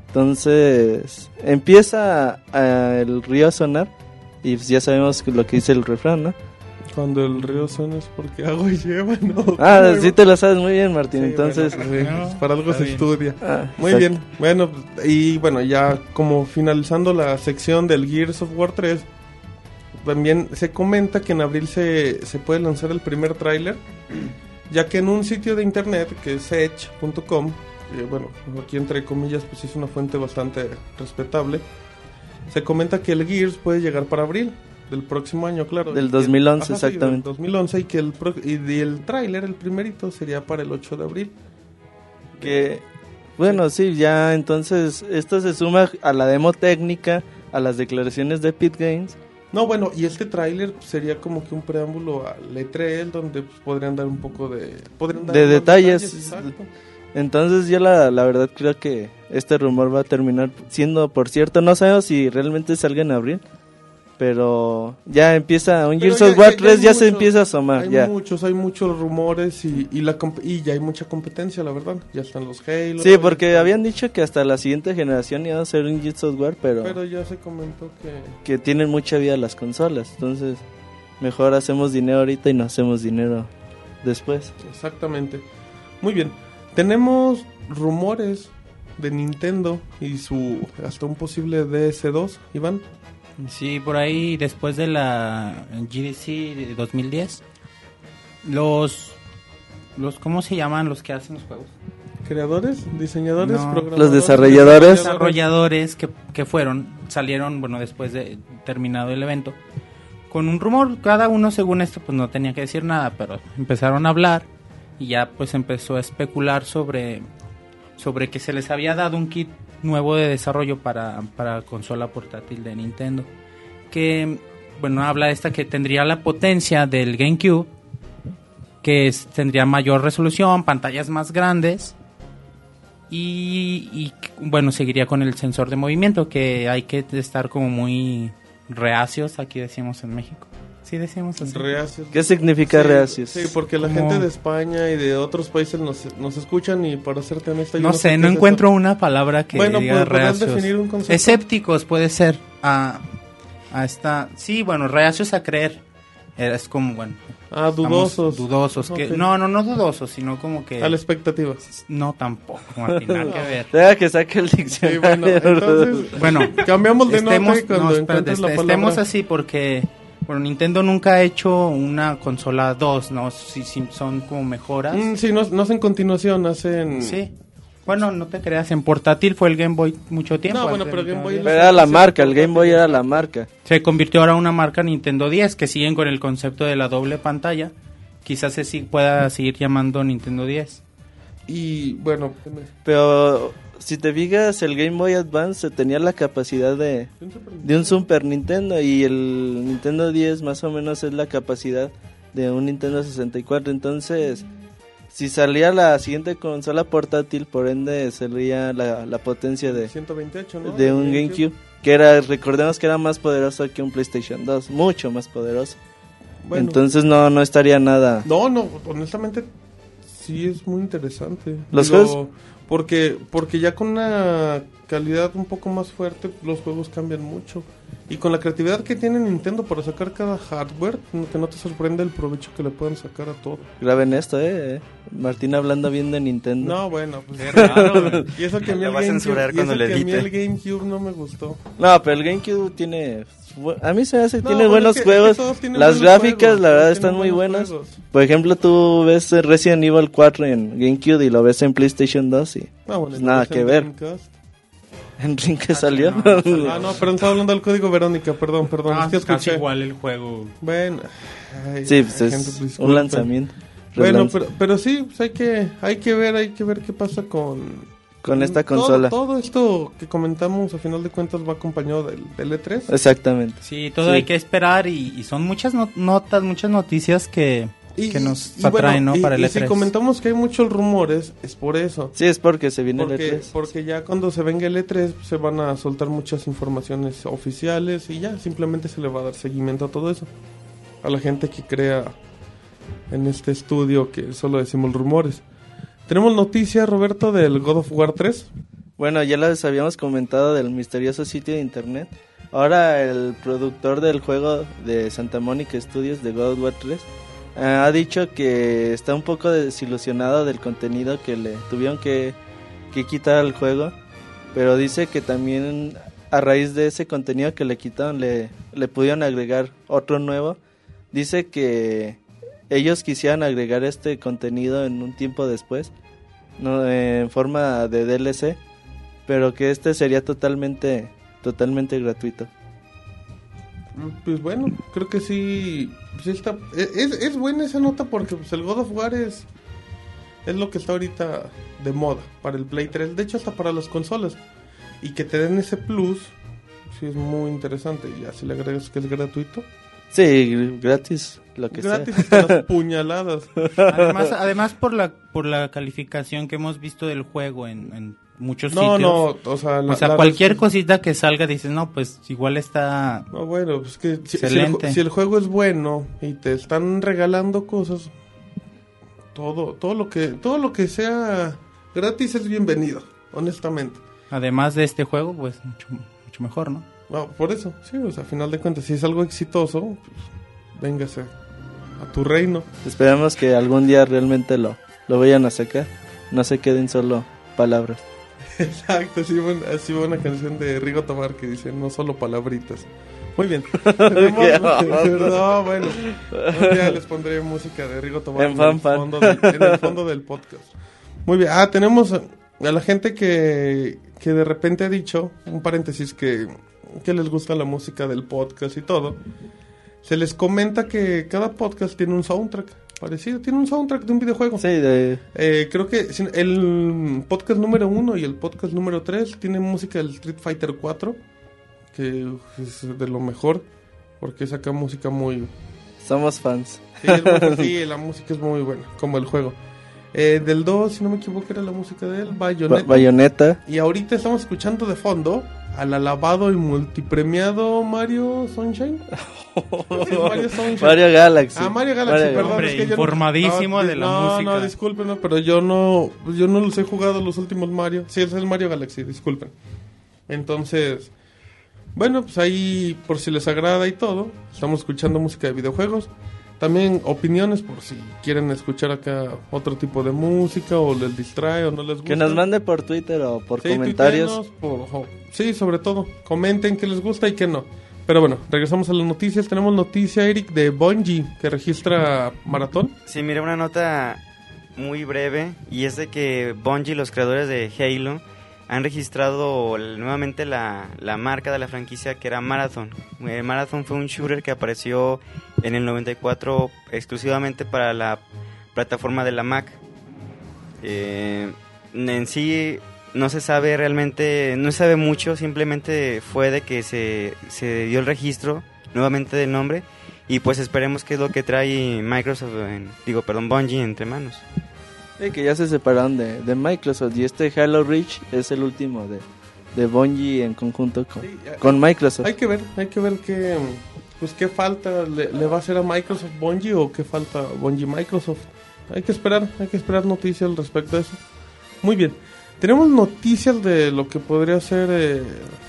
entonces empieza a- el río a sonar y pues ya sabemos lo que dice el refrán, ¿no? Cuando el río suena es porque agua lleva, ¿no? Ah, sí te lo sabes muy bien, Martín, Sí, entonces... bueno, sí, No, pues, para algo se bien. estudia. ah, Muy exacto. bien, bueno, y bueno, ya como finalizando la sección del Gears of War 3, también se comenta que en abril se, se puede lanzar el primer tráiler, ya que en un sitio de internet que es edge.com, eh, bueno, aquí entre comillas, pues es una fuente bastante respetable, se comenta que el Gears puede llegar para abril del próximo año, claro. Del y que- 2011, sí, del exactamente. 2011 y que el, pro- y y el tráiler, el primerito, sería para el 8 de abril. Que, bueno, sí, ya entonces esto se suma a la demo técnica, a las declaraciones de Pit Games. No, bueno, y este tráiler sería como que un preámbulo al E3 donde pues, podrían dar un poco de... podrían dar De detalles. exacto. Entonces yo la, la verdad creo que este rumor va a terminar siendo, por cierto, no sabemos si realmente salga en abril, pero ya empieza, un Gears ya- of War ya- ya 3 hay ya se empieza a asomar, Hay ya. muchos, hay muchos rumores y, y, la y ya hay mucha competencia, la verdad. Ya están los Halo. Sí, porque habían dicho que hasta la siguiente generación iba a ser un Gears of War, pero, Pero ya se comentó que... que tienen mucha vida las consolas, entonces mejor hacemos dinero ahorita y no hacemos dinero después. Exactamente. Muy bien. Tenemos rumores de Nintendo y su hasta un posible DS2, Iván. Sí, por ahí después de la GDC de 2010, los, los ¿cómo se llaman los que hacen los juegos? Creadores, diseñadores, No. programadores. Los desarrolladores. Desarrolladores que, que fueron, salieron, bueno, después de terminado el evento, con un rumor, cada uno según esto pues no tenía que decir nada, pero empezaron a hablar y ya pues empezó a especular sobre, sobre que se les había dado un kit nuevo de desarrollo para, para consola portátil de Nintendo. Que, bueno, habla esta que tendría la potencia del GameCube, que tendría mayor resolución, pantallas más grandes y, y, bueno, seguiría con el sensor de movimiento, que hay que estar como muy reacios, aquí decimos en México. Sí, decimos así. Reacios. ¿Qué significa Sí, reacios? Sí, porque la Como- gente de España y de otros países nos, nos escuchan y para serte honesta yo no sé, no encuentro eso. una palabra que Bueno, diga pues, ¿podrás reacios. definir un concepto? Escépticos puede ser. A, a esta, sí, bueno, reacios a creer. Es como, bueno, Ah, dudosos. dudosos. Que, Ok. no, no, no dudosos, sino como que... A la expectativa. No, tampoco, Martín, nada que ver. Deja que saque el Sí, diccionario. bueno, entonces Bueno, cambiamos de nota estemos, y cuando no, espérate, la palabra. estemos así porque bueno Nintendo nunca ha hecho una consola 2 no si, si son como mejoras. Mm, sí, no, no hacen continuación, hacen... sí. Bueno no te creas en portátil fue el Game Boy mucho tiempo. No, bueno, pero de Game Boy Pero era la marca, el Game Boy era la marca. se convirtió ahora en una marca Nintendo 10 que siguen con el concepto de la doble pantalla. Quizás se sí pueda seguir llamando Nintendo 10 Y bueno, Pero si te fijas, el Game Boy Advance tenía la capacidad de, de un Super Nintendo y el Nintendo 10 más o menos es la capacidad de un Nintendo 64. Entonces, si salía la siguiente consola portátil, por ende sería la, la potencia de, 128, ¿no? de un GameCube. Que era, recordemos que era más poderoso que un PlayStation 2, mucho más poderoso. Bueno, Entonces no, no estaría nada. No, no, honestamente sí es muy interesante. Los Digo, juegos- Porque, porque ya con una calidad un poco más fuerte, los juegos cambian mucho. Y con la creatividad que tiene Nintendo para sacar cada hardware, no- que no te sorprende el provecho que le pueden sacar a todo. Graben esto, eh. Martín hablando bien de Nintendo. No, bueno, pues Qué raro. Y eso que a mí el va a GameCube, censurar y cuando eso le que a mí el GameCube no me gustó. No, pero el GameCube tiene. A mí se me hace que No, tiene bueno, buenos es que- es que juegos. todos tienen Las buenos gráficas, juegos, la verdad, están muy buenas. juegos. Por ejemplo, tú ves Resident Evil 4 en GameCube y lo ves en PlayStation 2 Ah, bueno, Pues nada que en ver. Dreamcast. en que salió. Ah, no, pero estaba hablando del código Verónica, perdón, perdón. Ah, es que casi escuché. igual el juego Bueno, ay, sí, pues es un lanzamiento. Bueno, pero, pero sí, pues hay que, hay que ver, hay que ver qué pasa con, Con esta todo- consola. Todo, esto que comentamos, a final de cuentas, va acompañado del, del E E3. Exactamente. sí todo Sí. hay que esperar y, y son muchas no- notas muchas noticias que que nos atraen no y- para el y E3 si comentamos que hay muchos rumores, es por eso. Sí, es porque se viene Porque, el E3. porque ya cuando se venga el E3 se van a soltar muchas informaciones oficiales y ya simplemente se le va a dar seguimiento a todo eso. A la gente que crea en este estudio que solo decimos rumores. Tenemos noticias, Roberto, del God of War 3. Bueno, ya les habíamos comentado del misterioso sitio de internet. Ahora el productor del juego de Santa Mónica Studios de God of War 3 eh, ha dicho que está un poco desilusionado del contenido que le tuvieron que, que quitar al juego. Pero dice que también a raíz de ese contenido que le quitaron le, le pudieron agregar otro nuevo. Dice que ellos quisieran agregar este contenido en un tiempo después, no en forma de DLC, pero que este sería totalmente totalmente gratuito. Pues bueno, creo que sí, sí está, es, es buena esa nota porque pues, el God of War es, es lo que está ahorita de moda para el Play 3, de hecho hasta para las consolas. Y que te den ese plus, sí es muy interesante. Y ya si le agregas que es gratuito, Sí, gratis, lo que gratis sea. puñaladas. además además por la por la calificación que hemos visto del juego en, en muchos No, sitios no, o sea, la- o sea la cualquier cosita que salga dices no pues igual está No, bueno, pues que si, si el, Excelente. si el juego es bueno y te están regalando cosas, todo, todo lo que, todo lo que sea gratis es bienvenido, honestamente. además de este juego pues mucho mucho mejor no No, por eso, sí, o sea, a final de cuentas, si es algo exitoso, pues, véngase a tu reino. Esperamos que algún día realmente lo, lo vayan a sacar, no se queden solo palabras. Exacto, así va, así va una canción de Rigo Tomar que dice no solo palabritas. Muy bien. No, bueno. Un día les pondré música de Rigo Tomar En el, fondo del, en el fondo del podcast. Muy bien. Ah, tenemos a la gente que, que de repente ha dicho, un paréntesis, que, que les gusta la música del podcast y todo. Se les comenta que cada podcast tiene un soundtrack parecido. Tiene un soundtrack de un videojuego. Sí, de... Eh, creo que el podcast número uno y el podcast número 3 tienen música del Street Fighter 4, que es de lo mejor, porque saca música muy... Somos fans. Sí, la música es muy buena, como el juego. Eh, del 2, si no me equivoco, era la música del Ba- Bayonetta. Bayonetta. y ahorita estamos escuchando de fondo al alabado y multipremiado Mario Sunshine. Sí, Mario Sunshine. Mario Galaxy. Ah, Mario Galaxy, Mario perdón. Hombre, es que yo no- informadísimo no, de la no, música. No, disculpen, pero yo no, yo no los he jugado los últimos Mario. Sí, es el Mario Galaxy, disculpen. Entonces, bueno, pues ahí, por si les agrada y todo, estamos escuchando música de videojuegos. También opiniones por si quieren escuchar acá otro tipo de música o les distrae o no les gusta. Que nos mande por Twitter o por Sí, comentarios. por- sí, sobre todo. Comenten qué les gusta y qué no. Pero bueno, regresamos a las noticias. Tenemos noticia, Eric, de Bungie, que registra maratón. Sí, mira, una nota muy breve y es de que Bungie, los creadores de Halo, han registrado nuevamente la, la marca de la franquicia que era Marathon. Eh, Marathon fue un shooter que apareció en el 94 exclusivamente para la plataforma de la Mac. Eh, en sí no se sabe realmente, no se sabe mucho, simplemente fue de que se, se dio el registro nuevamente del nombre y pues esperemos que es lo que trae Microsoft, en- digo, perdón, Bungie entre manos. Sí, que ya se separaron de, de Microsoft. Y este Halo Reach es el último de, de Bungie en conjunto con, Sí, con Microsoft. Hay que ver, hay que ver qué, pues qué falta le, va a hacer a Microsoft Bungie o qué falta Bungie Microsoft. Hay que esperar, hay que esperar noticias al respecto de eso. Muy bien. Tenemos noticias de lo que podría ser eh,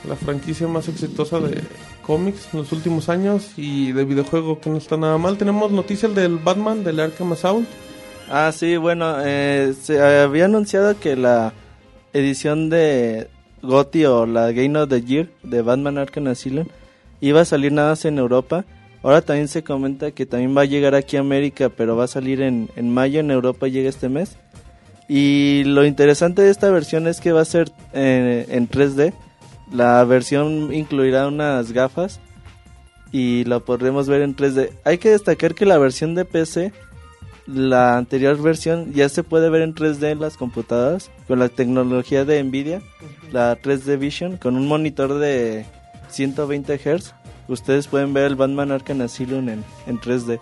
la franquicia más exitosa de cómics en los últimos años y de videojuego que no está nada mal. Tenemos noticias del Batman, del Arkham Asylum. Ah, sí, bueno, eh, se había anunciado que la edición de GOTY o la Game of the Year de Batman Arkham Asylum iba a salir nada más en Europa. Ahora también se comenta que también va a llegar aquí a América, pero va a salir en, en mayo en Europa, llega este mes. Y lo interesante de esta versión es que va a ser eh, en 3D. La versión incluirá unas gafas y la podremos ver en 3D. Hay que destacar que la versión de PC la anterior versión ya se puede ver en 3D en las computadoras con la tecnología de Nvidia, la 3D Vision, con un monitor de 120 Hz. Ustedes pueden ver el Batman Arkham Asylum en, en 3D.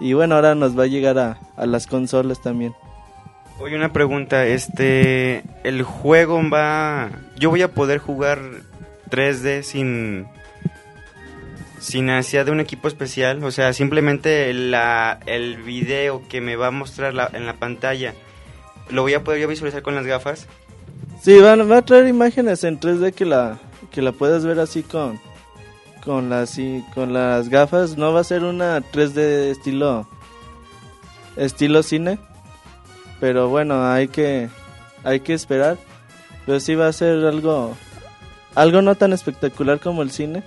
Y bueno, ahora nos va a llegar a, a las consolas también. Oye, una pregunta, este, el juego va, yo voy a poder jugar 3D sin, sin necesidad de un equipo especial, o sea, simplemente la, el video que me va a mostrar la- en la pantalla, lo voy a poder yo visualizar con las gafas. Sí, van, va a traer imágenes en 3D que la, que la puedas ver así con, con, las, con las gafas. No va a ser una 3D estilo, estilo cine. Pero bueno, hay que, hay que esperar. Pero sí va a ser algo, algo no tan espectacular como el cine.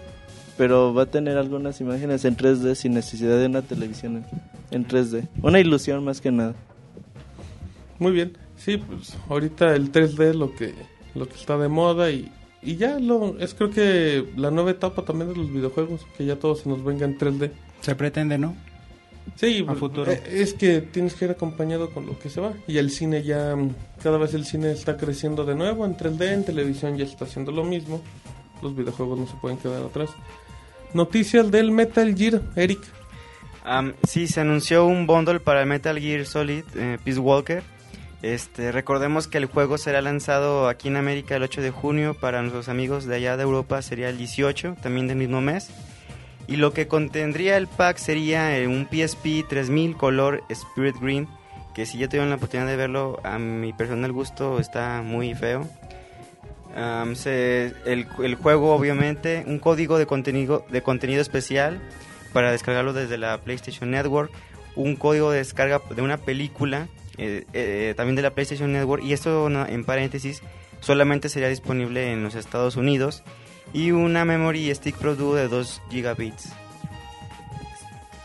Pero va a tener algunas imágenes en 3D sin necesidad de una televisión en 3D. Una ilusión más que nada. Muy bien. Sí, pues ahorita el 3D es lo que, lo que está de moda y, y ya lo, es creo que la nueva etapa también de los videojuegos, que ya todo se nos venga en 3D. Se pretende, ¿no? Sí, A pues, futuro. eh, es que tienes que ir acompañado con lo que se va. Y el cine ya, cada vez el cine está creciendo de nuevo en 3D, en televisión ya está haciendo lo mismo. Los videojuegos no se pueden quedar atrás. Noticias del Metal Gear, Eric. Am, sí, se anunció un bundle para el Metal Gear Solid eh, Peace Walker. Este, recordemos que el juego será lanzado aquí en América el 8 de junio, para nuestros amigos de allá de Europa sería el 18, también del mismo mes. Y lo que contendría el pack sería eh, un PSP 3000 color Spirit Green, que si ya tuvieron la oportunidad de verlo, a mi personal gusto está muy feo. Am, se- el, el juego obviamente, un código de contenido, de contenido especial para descargarlo desde la PlayStation Network, un código de descarga de una película eh, eh, también de la PlayStation Network y esto en paréntesis solamente sería disponible en los Estados Unidos y una memory stick Pro Duo de 2 gigabits.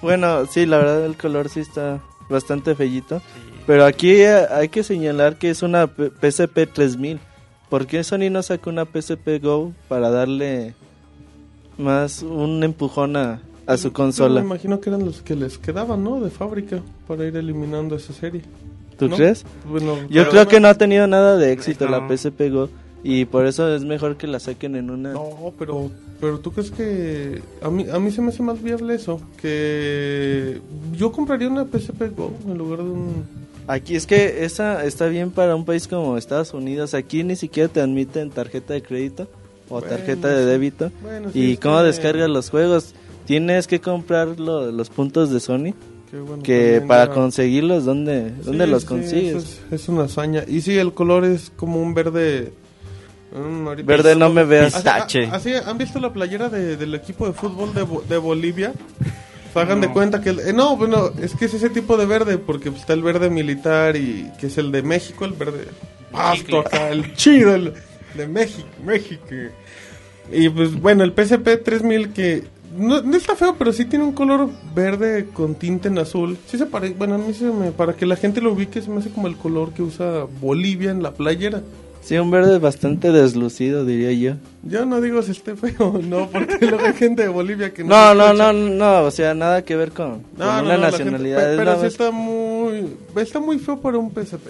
Bueno, sí, la verdad el color sí está bastante fellito. Pero aquí eh, hay que señalar que es una P- PSP 3000. ¿Por qué Sony no sacó una PSP Go para darle más un empujón a, a su Yo consola? Me imagino que eran los que les quedaban, ¿no? De fábrica, para ir eliminando esa serie. ¿Tú ¿no? crees? Bueno, Yo creo que no ha tenido nada de éxito la No. PSP Go y por eso es mejor que la saquen en una... No, pero, pero tú crees que a mí, a mí se me hace más viable eso, que yo compraría una PSP Go en lugar de un... Aquí es que esa está bien para un país como Estados Unidos. Aquí ni siquiera te admiten tarjeta de crédito o Bueno, tarjeta de débito. Bueno, sí, ¿Y cómo que- descargas los juegos? Tienes que comprar lo- los puntos de Sony. Que, bueno, Que también para conseguirlos, ¿dónde, dónde Sí, los sí, consigues? es, es una hazaña. Y sí, el color es como un verde... Verde no me veas. A- así, ¿Han visto la playera de- del equipo de fútbol de, de Bolivia? Hagan de cuenta que... el- eh, no, bueno, es que es ese tipo de verde, porque está el verde militar y que es el de México, el verde pasto acá, el chido, el de México, México. Y pues bueno, el PSP 3000 que no, no está feo, pero sí tiene un color verde con tinte en azul. Sí se parece, bueno, a mí se me, para que la gente lo ubique, se me hace como el color que usa Bolivia en la playera. Sí, un verde bastante deslucido, diría yo. Yo no digo si esté feo, no, porque luego hay gente de Bolivia que No, no, escucha. no, no, o sea, nada que ver con, No, con no, una no, la nacionalidad. gente- es pe- nada pero sí está muy, está muy feo para un PSP.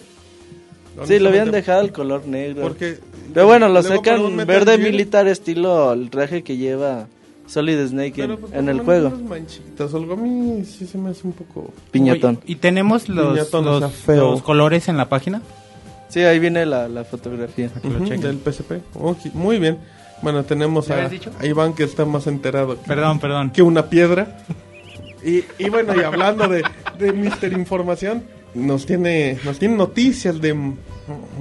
Sí, lo habían dejado el color negro. Porque Pero bueno, lo sacan verde militar estilo el traje que lleva Solid Snake en, pues, en el juego. manchitas, algo a mí sí se me hace un poco... Piñatón. Oye, ¿Y tenemos los, Piñatón, o los, sea, feo. los colores en la página? Sí, ahí viene la, la fotografía. que lo Ujú, chequen. del PSP. Muy bien. Bueno, tenemos ¿Ya a, a Iván que está más enterado que, Perdón, perdón. que una piedra. Y, y bueno, y hablando de, de Mister Información, nos tiene, nos tiene noticias de,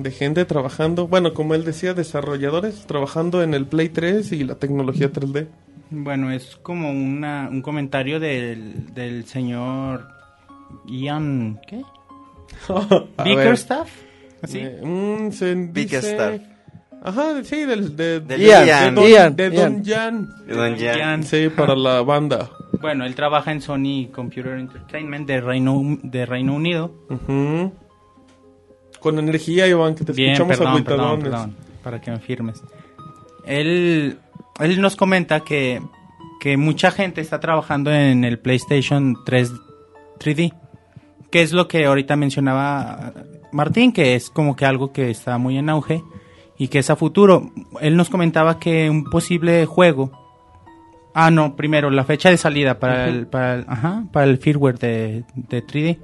de gente trabajando, bueno, como él decía, desarrolladores trabajando en el Play 3 y la tecnología 3D. Bueno, es como una, un comentario del, del señor Ian... ¿Qué? Bickerstaff. ¿Así? mm, se dice- Bickerstaff. Ajá, sí, del, de, Del Ian, de. Don, Ian, de Ian. Don Jan. Don Jan. Ian. Sí, para la banda. Bueno, él trabaja en Sony Computer Entertainment de Reino, de Reino Unido. Con energía, Iván, que te Bien, escuchamos perdón, perdón, perdón, para que me firmes. Él, él nos comenta que, que mucha gente está trabajando en el PlayStation 3 3D, que es lo que ahorita mencionaba Martín, que es como que algo que está muy en auge y que es a futuro. Él nos comentaba que un posible juego... Ah, no, primero, la fecha de salida para, el, para, el, ajá, para el firmware de, de 3D.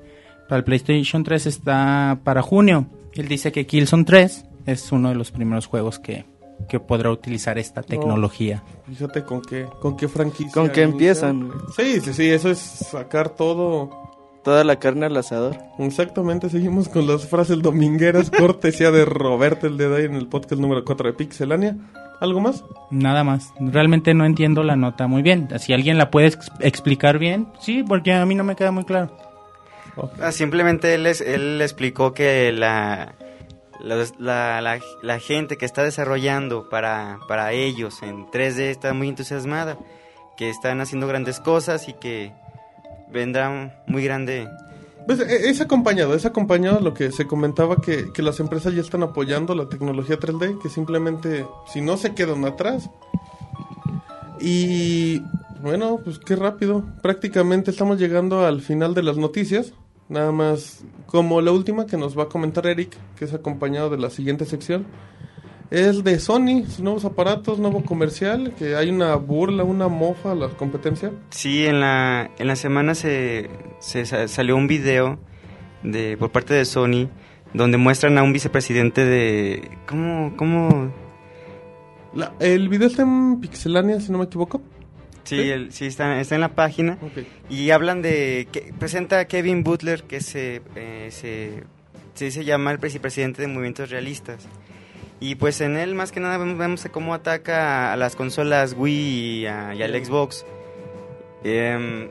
Para el PlayStation 3 está para junio. Él dice que Killzone 3 es uno de los primeros juegos que, que podrá utilizar esta tecnología. Fíjate con qué, con qué franquicia. Con qué empiezan. Sí, sí, sí, eso es sacar todo. Toda la carne al asador. Exactamente, seguimos con las frases domingueras, cortesía de Roberto el de hoy en el podcast número 4 de Pixelania. ¿Algo más? Nada más. Realmente no entiendo la nota muy bien. Si alguien la puede ex- explicar bien, sí, porque a mí no me queda muy claro. Ah, simplemente él, es- él explicó que la, los- la, la- la gente que está desarrollando para, para ellos en 3D está muy entusiasmada, que están haciendo grandes cosas y que vendrá muy grande. Pues, e- es acompañado, es acompañado a lo que se comentaba que, que las empresas ya están apoyando la tecnología 3D, que simplemente si no se quedan atrás. Y bueno, pues qué rápido. Prácticamente estamos llegando al final de las noticias. Nada más como la última que nos va a comentar Eric, que es acompañado de la siguiente sección. Es de Sony, sus nuevos aparatos, nuevo comercial, que hay una burla, una mofa a la competencia. Sí, en la, en la semana se, se sa- salió un video de, por parte de Sony donde muestran a un vicepresidente de... ¿Cómo? cómo? La- el video está en Pixelania, si no me equivoco. Sí, ¿Sí? el- sí está, está en la página. Y hablan de... Que, presenta a Kevin Butler, que se, eh, se, se dice llamar el vicepresidente de movimientos realistas. Y pues en él más que nada vemos, vemos cómo ataca a las consolas Wii y, a- y al Xbox. Pues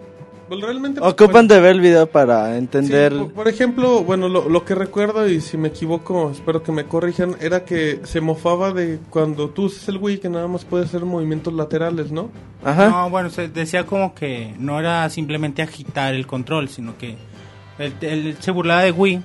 realmente... pues, Ocupan de ver el video para entender. Sí, por, por ejemplo, bueno, lo, lo que recuerdo, y si me equivoco, espero que me corrijan, era que se mofaba de cuando tú usas el Wii que nada más puede hacer movimientos laterales, ¿no? Ajá. No, bueno, se decía como que no era simplemente agitar el control, sino que él, él se burlaba de Wii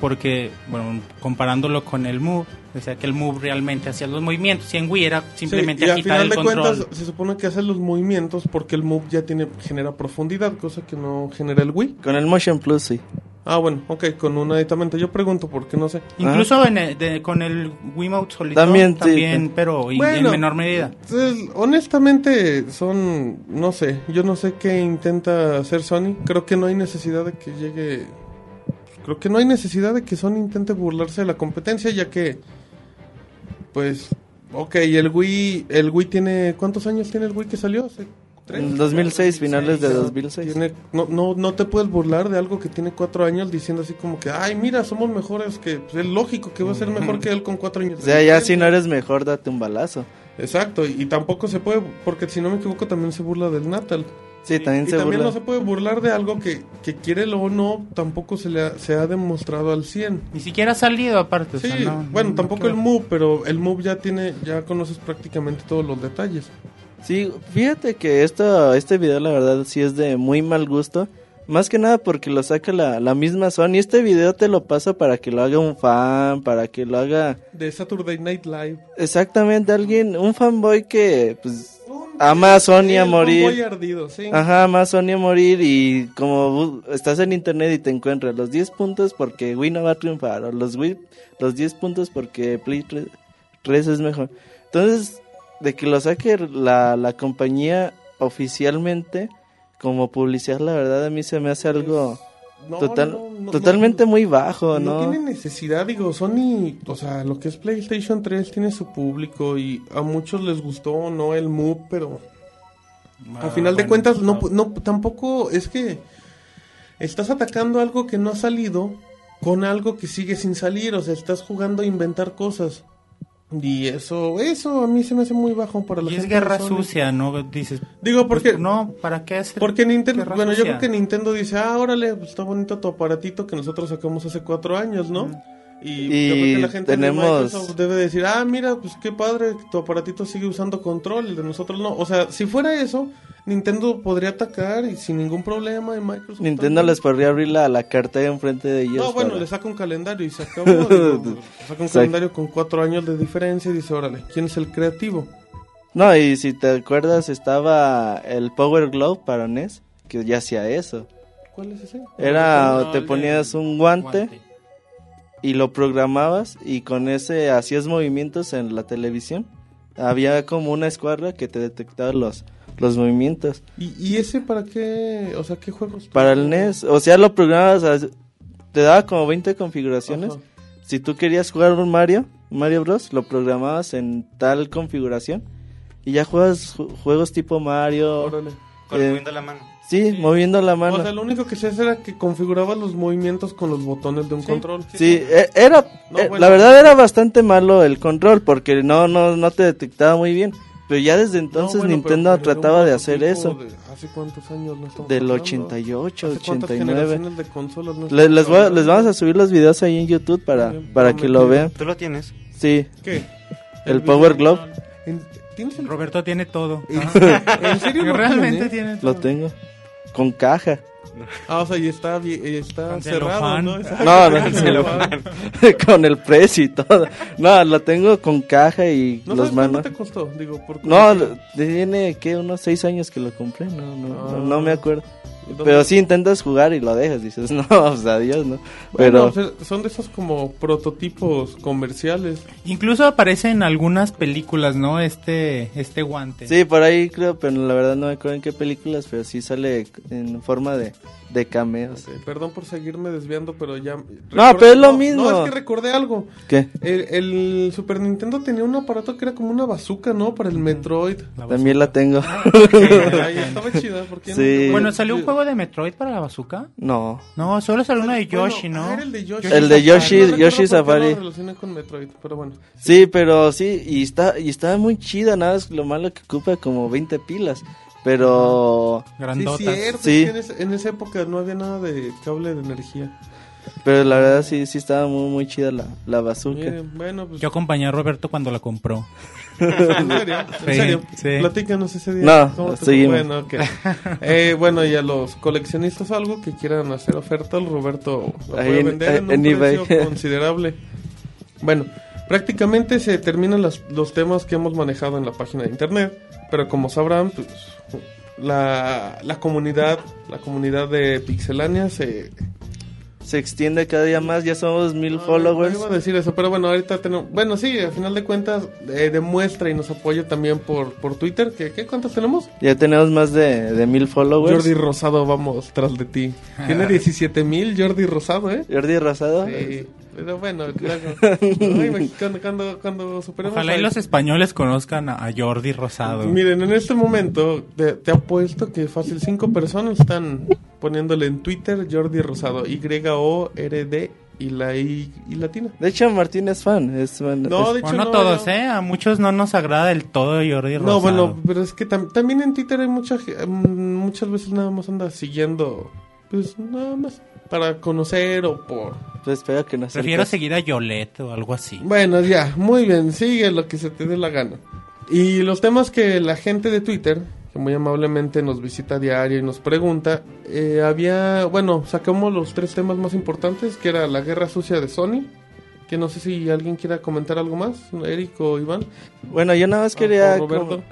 porque, bueno, comparándolo con el Move, decía que el Move realmente hacía los movimientos y en Wii era simplemente Sí, y al agitar final el de control. cuentas se supone que hace los movimientos porque el Move ya tiene genera profundidad, cosa que no genera el Wii. Con el Motion Plus, sí. Ah, bueno, ok, con un aditamento. Yo pregunto porque no sé. Incluso en el- de- con el Wiimote solito También, también, sí. pero Bueno, en menor medida. Entonces, honestamente, son, no sé, yo no sé qué intenta hacer Sony. Creo que no hay necesidad de que llegue, creo que no hay necesidad de que Sony intente burlarse de la competencia, ya que, pues, ok, el Wii, el Wii tiene, ¿cuántos años tiene el Wii que salió? ¿Hace tres? En 2006, finales de 2006. Tiene, no, no, no te puedes burlar de algo que tiene cuatro años diciendo así como que, ay, mira, somos mejores que, pues, es lógico que va a ser mejor que él con cuatro años. O sea, ya diferencia". si no eres mejor, date un balazo. Exacto, y, y tampoco se puede, porque si no me equivoco también se burla del Natal. Sí, también y se también burla. no se puede burlar de algo que, que quiere o no, tampoco se le ha, se ha demostrado al 100. Ni siquiera ha salido aparte. o Sí, sea, no- bueno, no- tampoco ¿qué el? Move, pero el Move ya tiene, ya conoces prácticamente todos los detalles. Sí, fíjate que esto, este video la verdad sí es de muy mal gusto. Más que nada porque lo saca la, la misma Sony. Este video te lo pasa para que lo haga un fan, para que lo haga De Saturday Night Live. exactamente alguien, un fanboy que pues ama a Sony a morir. fanboy ardido, sí. Ajá, ama a Sony a morir y como estás en internet y te encuentras los 10 puntos porque Wii no va a triunfar o los Wii, los 10 puntos porque Play 3, 3 es mejor. Entonces, de que lo saque la, la compañía oficialmente como publicidad, la verdad a mí se me hace algo No, total, no, no, no, totalmente no. muy bajo, No ¿no? tiene necesidad, digo, Sony, o sea, lo que es PlayStation 3 tiene su público y a muchos les gustó o no el Move, pero Ah, Al final de cuentas, no, no. no, tampoco es que estás atacando algo que no ha salido con algo que sigue sin salir, o sea, estás jugando a inventar cosas. Y eso, eso a mí se me hace muy bajo para la Y es gente guerra sucia, ¿no? Dices. Digo, porque, pues, no, ¿para qué hacer? porque Nintendo, bueno, yo creo que Nintendo dice, ah, órale, pues está bonito tu aparatito que nosotros sacamos hace cuatro años, ¿no? Y, Y yo creo que la gente tenemos- de Microsoft debe decir, ah, mira, pues qué padre, tu aparatito sigue usando control, el de nosotros no. O sea, si fuera eso, Nintendo podría atacar y sin ningún problema, y Microsoft Nintendo también. les podría abrir la, la cartera enfrente de ellos. No, bueno, para- le saca un calendario y se acabó. digo, saca un calendario con cuatro años de diferencia y dice, órale, ¿quién es el creativo? No, y si te acuerdas estaba el Power Glove para NES, que ya hacía eso. ¿Cuál es ese? Era, No, te ponías un guante, y lo programabas y con ese hacías movimientos en la televisión. Había como una escuadra que te detectaba los, los movimientos. ¿Y, y ese para qué? O sea, ¿qué juegos? Para el NES, o sea, lo programabas, te daba como 20 configuraciones. Ajá. Si tú querías jugar un Mario, Mario Bros, lo programabas en tal configuración y ya juegas ju- juegos tipo Mario. Órale. Con Eh, moviendo la mano. Sí, moviendo la mano. O sea, lo único que se hace era que configuraba los movimientos con los botones de un control. Sí, e- era, No, eh, bueno. la verdad era bastante malo el control porque no, no, no te detectaba muy bien. Pero ya desde No, entonces bueno, Nintendo pero- pero trataba de hacer eso. de- ¿Hace cuántos años no estamos Del hablando? 88, ¿Hace cuántas 89. generaciones de consolas no Le- estamos les, voy les vamos a subir los videos ahí en YouTube para, para que lo vean. ¿Tú lo tienes? Sí, ¿Qué? el Power Glove En- ¿Tienes el... Roberto tiene todo. ¿En serio lo Realmente tiene todo. lo tengo. Con caja. Ah, o sea, y está, y está Con cerrado. ¿no? Exacto, No, no, con no. el precio y todo. No, lo tengo con caja y ¿No los sabes cuánto manos. te costó? Digo, por No, tiene que unos seis años que lo compré, no, no, no, Ah. no me acuerdo. ¿Y dónde- Pero sí intentas jugar y lo dejas, dices, no, pues adiós, ¿no? Bueno, Pero o sea, son de esos como prototipos comerciales. Incluso aparece en algunas películas, ¿no? Este, este guante. sí, por ahí creo, pero la verdad no me acuerdo en qué películas, pero sí sale en forma de, de cameos. Ok, perdón por seguirme desviando, pero ya... No, pero es lo mismo. No, es que recordé algo. ¿Qué? El, el Super Nintendo tenía un aparato que era como una bazooka, ¿no? Para el Metroid. La También la tengo. Ay, estaba chida. ¿por qué no? Sí. Bueno, ¿salió un juego de Metroid para la bazooka? No. No, solo salió uno de Bueno, Yoshi, ¿no? ah, era el de Yoshi. El de Yoshi- No Yoshi qué Safari. Con Metroid, pero bueno. Sí, pero sí, y está, y está muy chida, nada, es lo malo que ocupa como 20 pilas. Pero, Sí, Grandotas. cierto, Sí. es que en, ese- en esa época no había nada de cable de energía. pero la verdad sí, sí estaba muy, muy chida la, la bazooka. Miren, bueno, pues... Yo acompañé a Roberto cuando la compró. ¿En serio? ¿En Sí, serio? sí. Platícanos ese día. No, ¿Cómo te- seguimos. Bueno, ok. Eh, bueno, y a los coleccionistas algo que quieran hacer oferta, el Roberto lo puede en- vender en, un en eBay. precio considerable. Bueno, prácticamente se terminan las- los temas que hemos manejado en la página de internet, pero como sabrán, pues la, la comunidad, la comunidad de Pixelania se Se extiende cada día más, ya somos mil No, followers. no iba a decir eso, pero bueno, ahorita tenemos... Bueno, sí, al final de cuentas eh, demuestra y nos apoya también por, por Twitter. ¿Qué, ¿Qué cuántos tenemos? Ya tenemos más de, de mil followers. Jordi Rosado, vamos tras de ti. Tiene 17 mil Jordi Rosado, ¿eh? Jordi Rosado. Sí, pero bueno, claro. Ay, cuando, cuando, cuando superemos... Ojalá y los españoles conozcan a, Jordi Rosado. Miren, en este momento te, te apuesto que fácil cinco personas están poniéndole en Twitter Jordi Rosado. Y-O-R-D y la I, y latina. De hecho, Martín es fan. Es fan- No, es- de hecho Bueno, no, todos, ¿eh? A muchos no nos agrada del todo Jordi Rosado. No, bueno, pero es que tam- también en Twitter hay mucha mm, muchas veces nada más anda siguiendo, pues nada más para conocer o por... pues espero que no Prefiero caso. seguir a Yolette o algo así. Bueno, ya, muy bien, sigue lo que se te dé la gana. Y los temas que la gente de Twitter, que muy amablemente nos visita a diario y nos pregunta, eh, había, bueno, sacamos los tres temas más importantes, que era la guerra sucia de Sony, que no sé si alguien quiera comentar algo más, Eric o Iván. Bueno, yo nada más Ah, quería... o Roberto.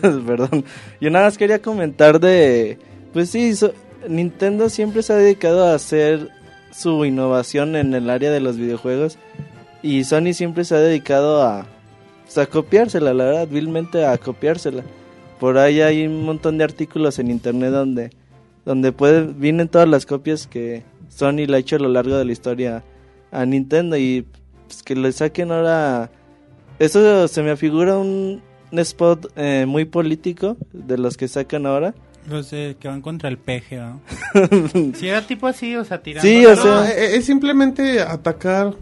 com- Perdón. Yo nada más quería comentar de... Pues sí, so- Nintendo siempre se ha dedicado a hacer su innovación en el área de los videojuegos. Y Sony siempre se ha dedicado a... pues, a copiársela, la verdad, vilmente a copiársela. Por ahí hay un montón de artículos en internet donde... Donde puede, vienen todas las copias que Sony le ha hecho a lo largo de la historia a Nintendo. Y pues, que le saquen ahora... Eso se me afigura un, spot eh, muy político de los que sacan ahora. Los de que van contra el peje, ¿no? Si era tipo así, o sea, tirando. Sí, o sea- eh, es simplemente atacar,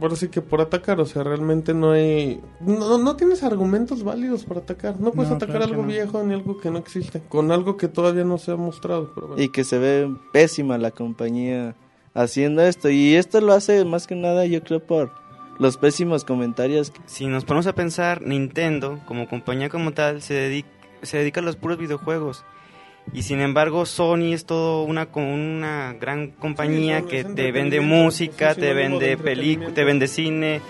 por sí que por atacar, o sea, realmente no hay... No, no tienes argumentos válidos para atacar, no puedes No, atacar claro algo no. viejo ni algo que no existe, con algo que todavía no se ha mostrado, pero bueno. Y que se ve pésima la compañía haciendo esto. Y esto lo hace más que nada, yo creo, por los pésimos comentarios. Si nos ponemos a pensar, Nintendo, como compañía como tal, se dedica, se dedica a los puros videojuegos. Y sin embargo, Sony es todo una, co- una gran compañía Sí, que te vende música, te vende película, te vende cine,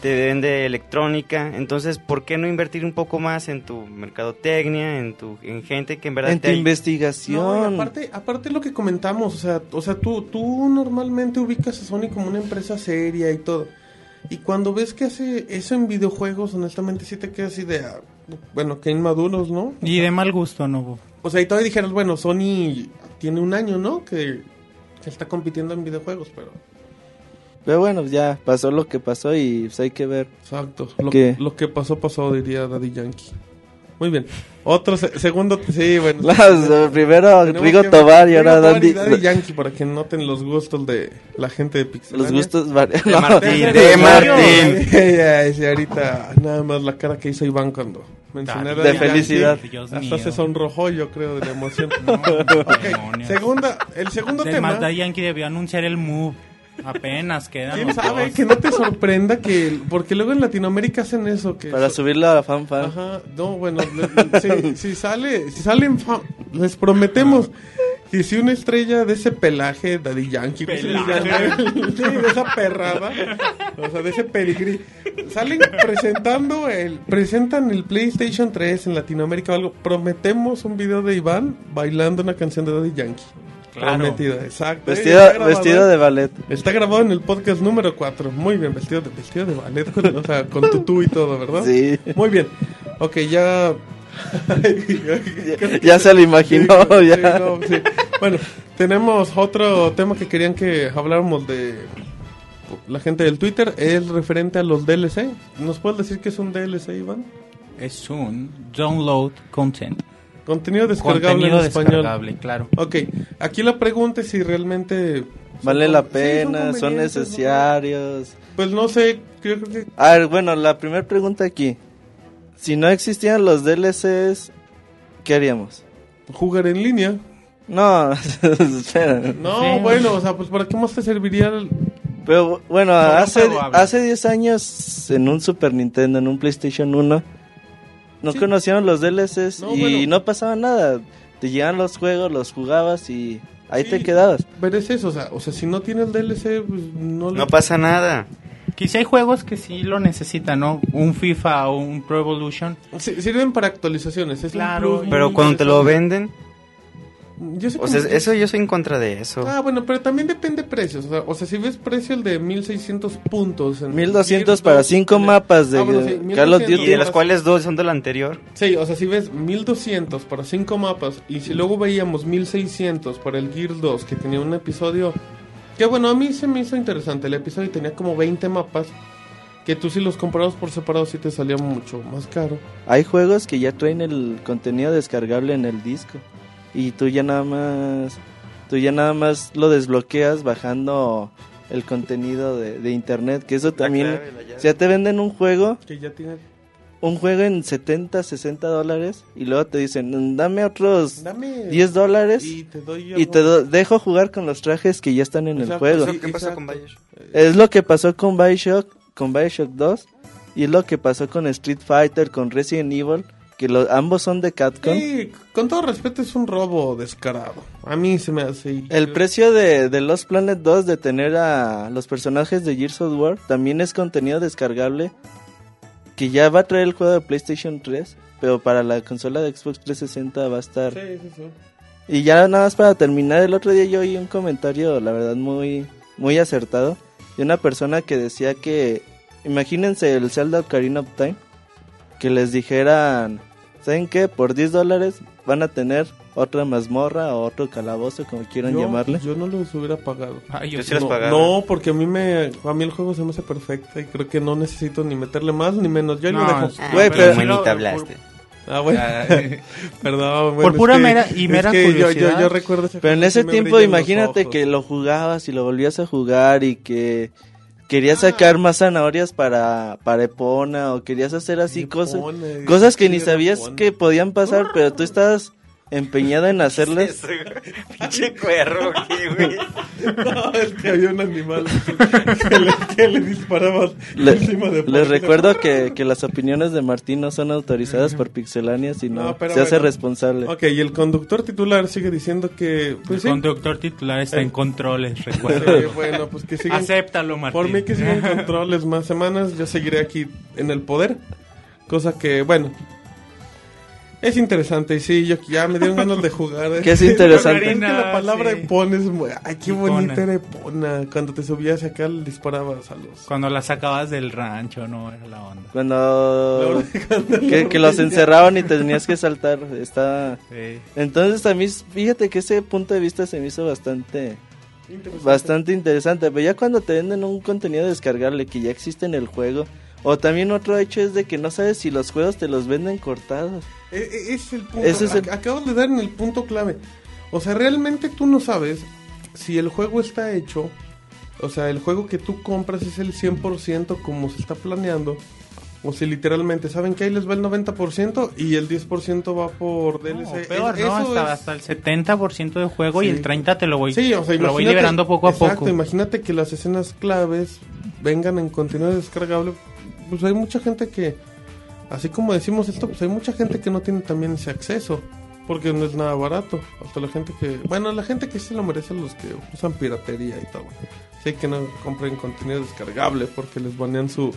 te vende electrónica. Entonces, ¿por qué no invertir un poco más en tu mercadotecnia, en tu en gente que en verdad En tu te- investigación. No, y aparte, aparte lo que comentamos, o sea, o sea, tú, tú normalmente ubicas a Sony como una empresa seria y todo. Y cuando ves que hace eso en videojuegos, honestamente sí te quedas así de, ah, bueno, que inmaduros, ¿no? Y de mal gusto, ¿no? O sea, y todavía dijeras, bueno, Sony tiene un año, ¿no? Que, que está compitiendo en videojuegos, pero... Pero bueno, ya pasó lo que pasó y pues hay que ver. Exacto. Lo, ¿Qué? lo que pasó, pasó, diría Daddy Yankee. Muy bien. Otro, se- segundo, sí, bueno. Las, primero Tenemos Rigo que- Tobar y ahora Dandy. Daddy Yankee para que noten los gustos de la gente de Pixel. Los gustos De No, Martín, de de Martín. Martín. sí, ahorita nada más la cara que hizo Iván cuando mencioné a De felicidad. Dios Hasta mío. se sonrojó, yo creo, de la emoción. No, Ok, demonios. segunda, el segundo tema. Además, Daddy Yankee debió anunciar el move. Apenas quedan ¿Quién sabe? dos. Que no te sorprenda que... Porque luego en Latinoamérica hacen eso. que Para so- subirlo a la fan fan. Ajá, no, bueno, le- si, si sale, si salen, fa- les prometemos que si una estrella de ese pelaje, Daddy Yankee, ¿cómo se le llama? Sí, de esa perrada, o sea, de ese pedigrí, salen presentando el, presentan el PlayStation 3 en Latinoamérica o algo, prometemos un video de Iván bailando una canción de Daddy Yankee. Claro. Prometida, exacto. Vestido, vestido ¿eh? de ballet. Está grabado en el podcast número 4. Muy bien, vestido de, vestido de ballet, con, o sea, con tutú y todo, ¿verdad? Sí. Muy bien. Ok, ya. Ya se lo imaginó. Sí, ya. no, sí. Bueno, tenemos otro tema que querían que habláramos de la gente del Twitter. Es referente a los DLC. ¿Nos puedes decir qué es un DLC, Iván? Es un download content. Contenido descargable Contenido en español. descargable, claro. Ok, aquí la pregunta es si realmente. son Vale la sí, pena, son necesarios. Pues no sé, yo creo que. A ver, bueno, la primera pregunta aquí. Si no existieran los DLCs, ¿qué haríamos? jugar en línea. No, espera. No, Sí. bueno, o sea, pues ¿para qué más te serviría el... Pero bueno, hace, hace 10 años en un Super Nintendo, en un PlayStation 1, no Sí. conocían los DLCs No, y bueno. no pasaba nada. Te llegaban los juegos, los jugabas y ahí Sí. te quedabas. Pero es eso, o sea, o sea, si no tiene el DLC, pues no le... No pasa nada. Quizá hay juegos que sí lo necesitan, ¿no? Un FIFA o un Pro Evolution. Sí, sirven para actualizaciones, es Claro, Pero cuando te lo venden, Yo sé o sea, eso yo soy en contra de eso. Ah, bueno, pero también depende de precios. O sea, o sea, si ves precio el de 1600 puntos. En 1200 Gears para 2, 5 le- mapas de Ah, bueno, sí, 1200. Y Duty. de los cuales dos son del anterior. Sí, o sea, si ves 1200 para 5 mapas y si luego veíamos 1600 para el Gears 2 que tenía un episodio que bueno, a mí se me hizo interesante. El episodio tenía como 20 mapas que tú si los comprabas por separado sí te salía mucho más caro. Hay juegos que ya traen el contenido descargable en el disco y tú ya nada más tú ya nada más lo desbloqueas bajando el contenido de, de internet, que eso también o sea, te venden un juego Que ya tiene... un juego en 70, 60 dólares y luego te dicen, dame otros Dame 10 dólares y te doy y te do- dejo jugar con los trajes que ya están en el juego. ¿Qué pasó con. Bioshock? Es lo que pasó con Bioshock, con Bioshock 2 y es lo que pasó con Street Fighter, con Resident Evil, que lo- ambos son de Capcom. Sí, con todo respeto es un robo descarado. A mí se me hace... El precio de, de Lost Planet 2 de tener a los personajes de Gears of War también es contenido descargable que ya va a traer el juego de PlayStation 3, pero para la consola de Xbox 360 va a estar Sí, sí, sí. Y ya nada más para terminar, el otro día yo oí un comentario, la verdad, muy, muy acertado, de una persona que decía que, imagínense el Zelda Ocarina of Time, que les dijeran, ¿saben qué? Por 10 dólares van a tener otra mazmorra o otro calabozo, como quieran Yo- llamarle. Yo no los hubiera pagado. Ay, yo sí no, porque a mí me a mí el juego se me hace perfecto y creo que no necesito ni meterle más ni menos. Yo No, lo dejo. es- Güey, pero pero- sí lo- Manita hablaste. Ah, bueno. Perdón, bueno, Por es pura que- mera- y es mera que yo, yo, curiosidad. yo recuerdo ese Pero en ese tiempo imagínate que lo jugabas y lo volvías a jugar y que querías Ah. sacar más zanahorias para, para Epona o querías hacer así cosas. pone- Cosas que ni sabías que podían pasar, pero tú estabas empeñada en hacerlas. Güey. Pinche cuerro, ¿qué, güey? No, es que había un animal que le, que le disparaba Le- encima de les recuerdo que, que las opiniones de Martín no son autorizadas por Pixelania, sino No, se hace bueno. responsable. Ok, y el conductor titular sigue diciendo que... Pues el sí, conductor titular está en Eh. controles, recuerda. Sí, bueno, pues que sigan... Acéptalo, Martín. Por mí que sigan controles más semanas, yo seguiré aquí en el poder. Cosa que, bueno, es interesante. Sí, yo ya me dieron ganas de jugar. ¿eh? ¿Qué es interesante? Es que la palabra Sí. Epona es muy... Ay, qué Epona. bonita era Epona. Cuando te subías acá, le disparabas a los... Cuando la sacabas del rancho, no era la onda. Cuando, Cuando que, que los encerraban y tenías que saltar, está... Sí. Entonces a mí, fíjate que ese punto de vista se me hizo bastante... Interesante. Bastante interesante, pero ya cuando te venden un contenido descargable que ya existe en el juego, o también otro hecho es de que no sabes si los juegos te los venden cortados. E- e- es el punto. Ese es el- Ac- Acabas de dar en el punto clave. O sea, realmente tú no sabes si el juego está hecho. O sea, el juego que tú compras es el 100% como se está planeando. O si literalmente saben que ahí les va el 90% y el 10% va por No, DLC. peor, Es- ¿no? Hasta, es- hasta el 70% de juego y el 30% te lo voy, Sí, o sea, lo voy imagínate- liberando poco a exacto, poco. Imagínate que las escenas claves vengan en contenido descargable. Pues hay mucha gente que, así como decimos esto, pues hay mucha gente que no tiene también ese acceso. Porque no es nada barato. Hasta la gente que, bueno, la gente que sí lo merece, los que usan piratería y todo. Sí, que no compren contenido descargable porque les banean su.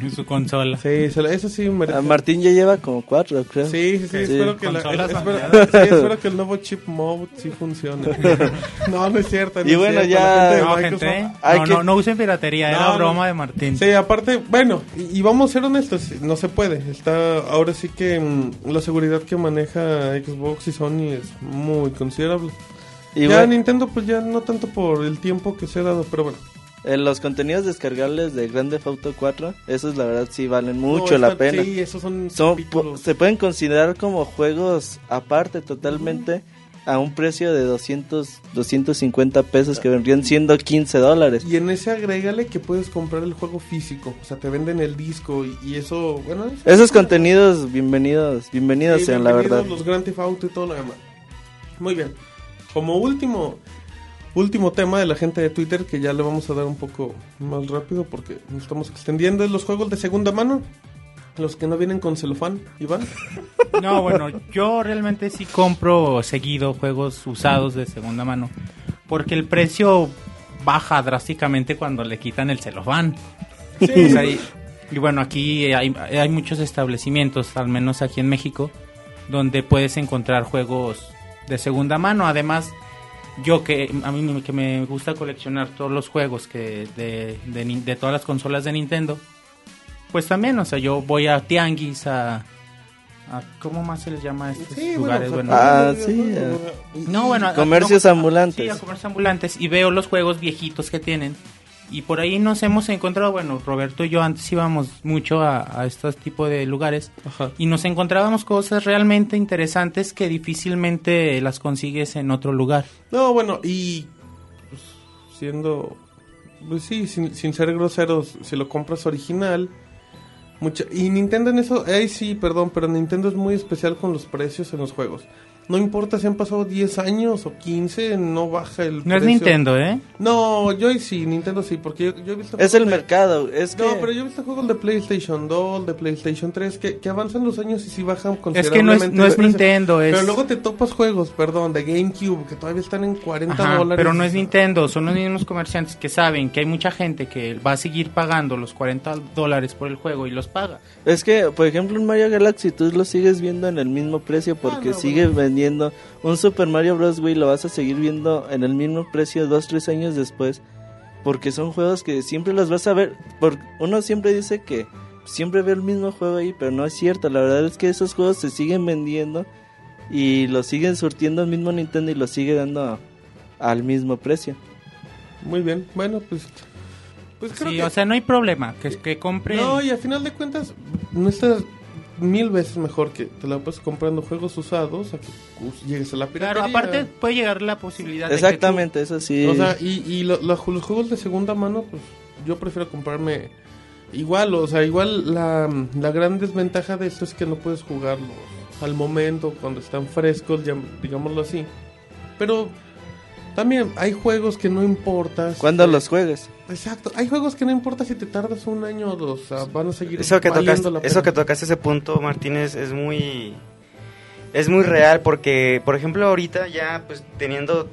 En su consola. Sí, eso sí merece. A Martín ya lleva como cuatro, creo. Sí, sí, sí, Sí. espero que la, Consolas espero, baneadas. sí, espero que el nuevo chip mode sí funcione. no, no es cierto. no Y es bueno, cierto, ya- de No, gente, no, que- no, no usen piratería, No, era no. broma de Martín. Sí, aparte, bueno, y, y vamos a ser honestos, no se puede. Está, ahora sí que mm, la seguridad que maneja Xbox y Sony es muy considerable. Y ya bueno, Nintendo, pues ya no tanto por el tiempo que se ha dado, pero bueno. En los contenidos descargables de Grand Theft Auto 4, esos la verdad sí valen No, mucho la pena. Sí, esos son, se pueden considerar como juegos aparte totalmente a un precio de 200, 250 pesos que vendrían siendo 15 dólares. Y en ese agrégale que puedes comprar el juego físico. O sea, te venden el disco y, y eso, bueno. eso- Esos contenidos, bienvenidos, bienvenidos Sí, sean la verdad. Los Grand Theft Auto y todo lo demás. Muy bien. Como último, último tema de la gente de Twitter, que ya le vamos a dar un poco más rápido porque nos estamos extendiendo, es los juegos de segunda mano. Los que no vienen con celofán, Iván. No, bueno, yo realmente sí compro seguido juegos usados de segunda mano. Porque el precio baja drásticamente cuando le quitan el celofán. O sea, y, y bueno, aquí hay, hay muchos establecimientos, al menos aquí en México, donde puedes encontrar juegos de segunda mano. Además, yo que a mí me- que me gusta coleccionar todos los juegos que de, de, de todas las consolas de Nintendo, pues también, o sea, yo voy a tianguis, a, a- ¿cómo más se les llama a estos lugares? pues, Bueno, Ah, sí, de- no, bueno, a- Comercios a- ambulantes. Sí, a comercios ambulantes y veo los juegos viejitos que tienen. Y por ahí nos hemos encontrado, bueno, Roberto y yo antes íbamos mucho a, a estos tipos de lugares Ajá. y nos encontrábamos cosas realmente interesantes que difícilmente las consigues en otro lugar. No, bueno, y pues, siendo, pues sí, sin, sin ser groseros, si lo compras original, mucha, y Nintendo en eso, ahí sí, perdón, pero Nintendo es muy especial con los precios en los juegos. No importa si han pasado 10 años o 15, no baja el No es. Nintendo, ¿eh? No, yo sí, Nintendo sí, porque yo, yo he visto... Es el de- mercado, es que... No, pero yo he visto juegos de PlayStation 2, de PlayStation 3, que, que avanzan los años y sí bajan Es considerablemente. que no es, no es. Nintendo, es... Pero luego te topas juegos, perdón, de GameCube, que todavía están en 40 Ajá, dólares. pero no es Nintendo, son los mismos comerciantes que saben que hay mucha gente que va a seguir pagando los 40 dólares por el juego y los paga. Es que, por ejemplo, en Mario Galaxy tú lo sigues viendo en el mismo precio porque Ah, no, sigue bueno. Vendiendo un Super Mario Bros. Wii lo vas a seguir viendo en el mismo precio dos, tres años después porque son juegos que siempre los vas a ver. Por, uno siempre dice que siempre ve el mismo juego ahí, pero no es cierto. La verdad es que esos juegos se siguen vendiendo y los siguen surtiendo el mismo Nintendo y los sigue dando a- al mismo precio. Muy bien, bueno, pues. Pues creo Sí, que. o sea, no hay problema, que, que compren... no, y a final de cuentas, no está mil veces mejor que te la puedes comprando juegos usados a que llegues a la piratería. Claro, aparte puede llegar la posibilidad de que Exactamente, eso sí. O sea, y, y lo- lo- los juegos de segunda mano, pues yo prefiero comprarme igual, o sea, igual la, la gran desventaja de esto es que no puedes jugarlos al momento, cuando están frescos, ya, digámoslo así. Pero también hay juegos que no importa. si te- los juegues. Exacto, hay juegos que no importa si te tardas un año o dos, van a seguir Eso que la eso que tocaste ese punto, Martínez, es muy es muy real porque, por ejemplo, ahorita ya pues teniendo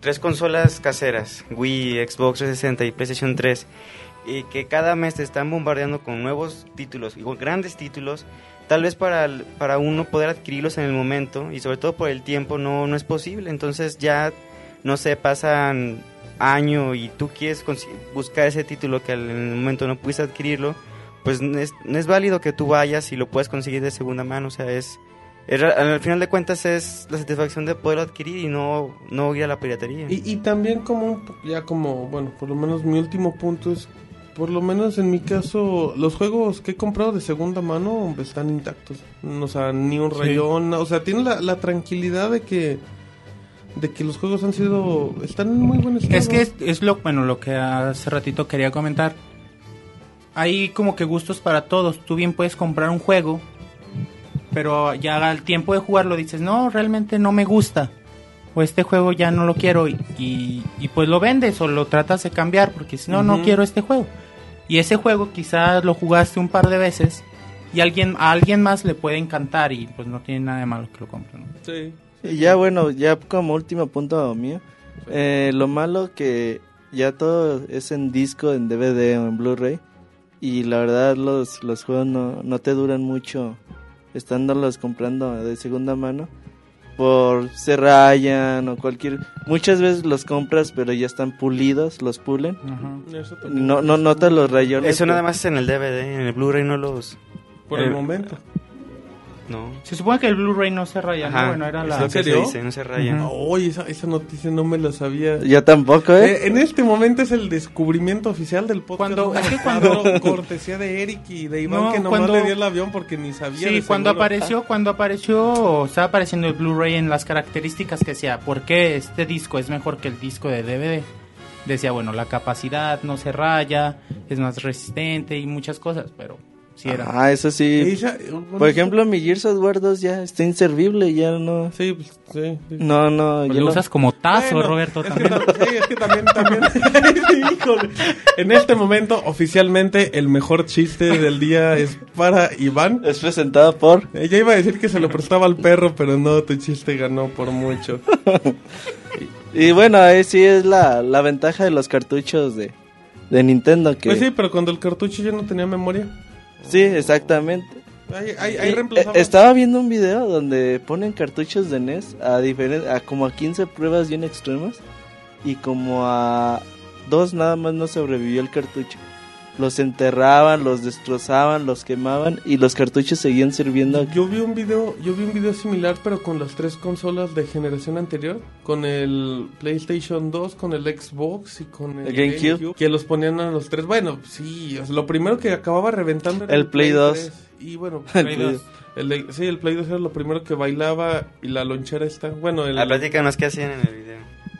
tres consolas caseras, Wii, Xbox 360 y PlayStation 3, y que cada mes te están bombardeando con nuevos títulos, y con grandes títulos, tal vez para, para uno poder adquirirlos en el momento y sobre todo por el tiempo no, no es posible. Entonces ya, no sé, pasan año y tú quieres buscar ese título que al- en el momento no pudiste adquirirlo, pues no es, no es válido que tú vayas y lo puedas conseguir de segunda mano. O sea, es, es al final de cuentas es la satisfacción de poderlo adquirir y no, no ir a la piratería. Y, y también como, ya como, bueno, por lo menos mi último punto es, por lo menos en mi caso, los juegos que he comprado de segunda mano están intactos. O sea, ni un Sí. rayón, o sea, tienen la, la tranquilidad de que de que los juegos han sido, están en muy buen estado. Es que es, es lo, bueno, lo que hace ratito quería comentar. Hay como que gustos para todos. Tú bien puedes comprar un juego, pero ya al tiempo de jugarlo dices, no, realmente no me gusta. O este juego ya no lo quiero y, y, y pues lo vendes o lo tratas de cambiar porque si no, no quiero este juego. Y ese juego quizás lo jugaste un par de veces y alguien, a alguien más le puede encantar y pues no tiene nada de malo que lo compre. ¿no? Sí. Y ya bueno, ya como último punto mío, eh, lo malo que ya todo es en disco, en DVD o en Blu-ray y la verdad los, los juegos no, no te duran mucho estándolos comprando de segunda mano por se rayan o cualquier muchas veces los compras pero ya están pulidos, los pulen. Ajá. No no notas los rayones. Eso nada más es en el DVD, en el Blu-ray no los... Por el Eh, momento. No. Se supone que el Blu-ray no se raya, ¿no? Bueno, era la... se serio? dice, no se raya. Ujú. Oye, esa, esa noticia no me la sabía. Yo tampoco, ¿eh? Eh, en este momento es el descubrimiento oficial del podcast. Cuando- es que cuando cortesía de Eric y de Iván No, que nomás cuando- le dio el avión porque ni sabía. Sí, cuando seguro. apareció, cuando apareció, estaba apareciendo el Blu-ray en las características que decía, ¿por qué este disco es mejor que el disco de DVD? Decía, bueno, la capacidad no se raya, es más resistente y muchas cosas, pero Sí era. Ah, eso sí. esa- bueno, Por ejemplo, mi Gears of War 2 ya está inservible, ya no... Sí, pues, sí. sí. No, no, Pues ya lo no- usas como tazo, Bueno, Roberto, es también. Que, sí, es que también, también. Híjole. En este momento, oficialmente, el mejor chiste del día es para Iván. Es presentado por... Ella iba a decir que se lo prestaba al perro, pero no, tu chiste ganó por mucho. Y bueno, ahí sí es la, la ventaja de los cartuchos de, de Nintendo que... Pues sí, pero cuando el cartucho ya no tenía memoria. Sí, exactamente. Eh, estaba viendo un video donde ponen cartuchos de NES a, a como a 15 pruebas bien extremas y como a dos nada más no sobrevivió el cartucho. Los enterraban, los destrozaban, los quemaban y los cartuchos seguían sirviendo. Yo vi un video, yo vi un video similar, pero con las tres consolas de generación anterior, con el PlayStation 2, con el Xbox y con el, El GameCube. que los ponían a los tres. Bueno, sí, o sea, lo primero que acababa reventando era El Play 2. 3. Y bueno, El Play Play 2. El de- sí, el Play 2 era lo primero que bailaba y la lonchera está. Bueno, el La plática más que hacían en el video.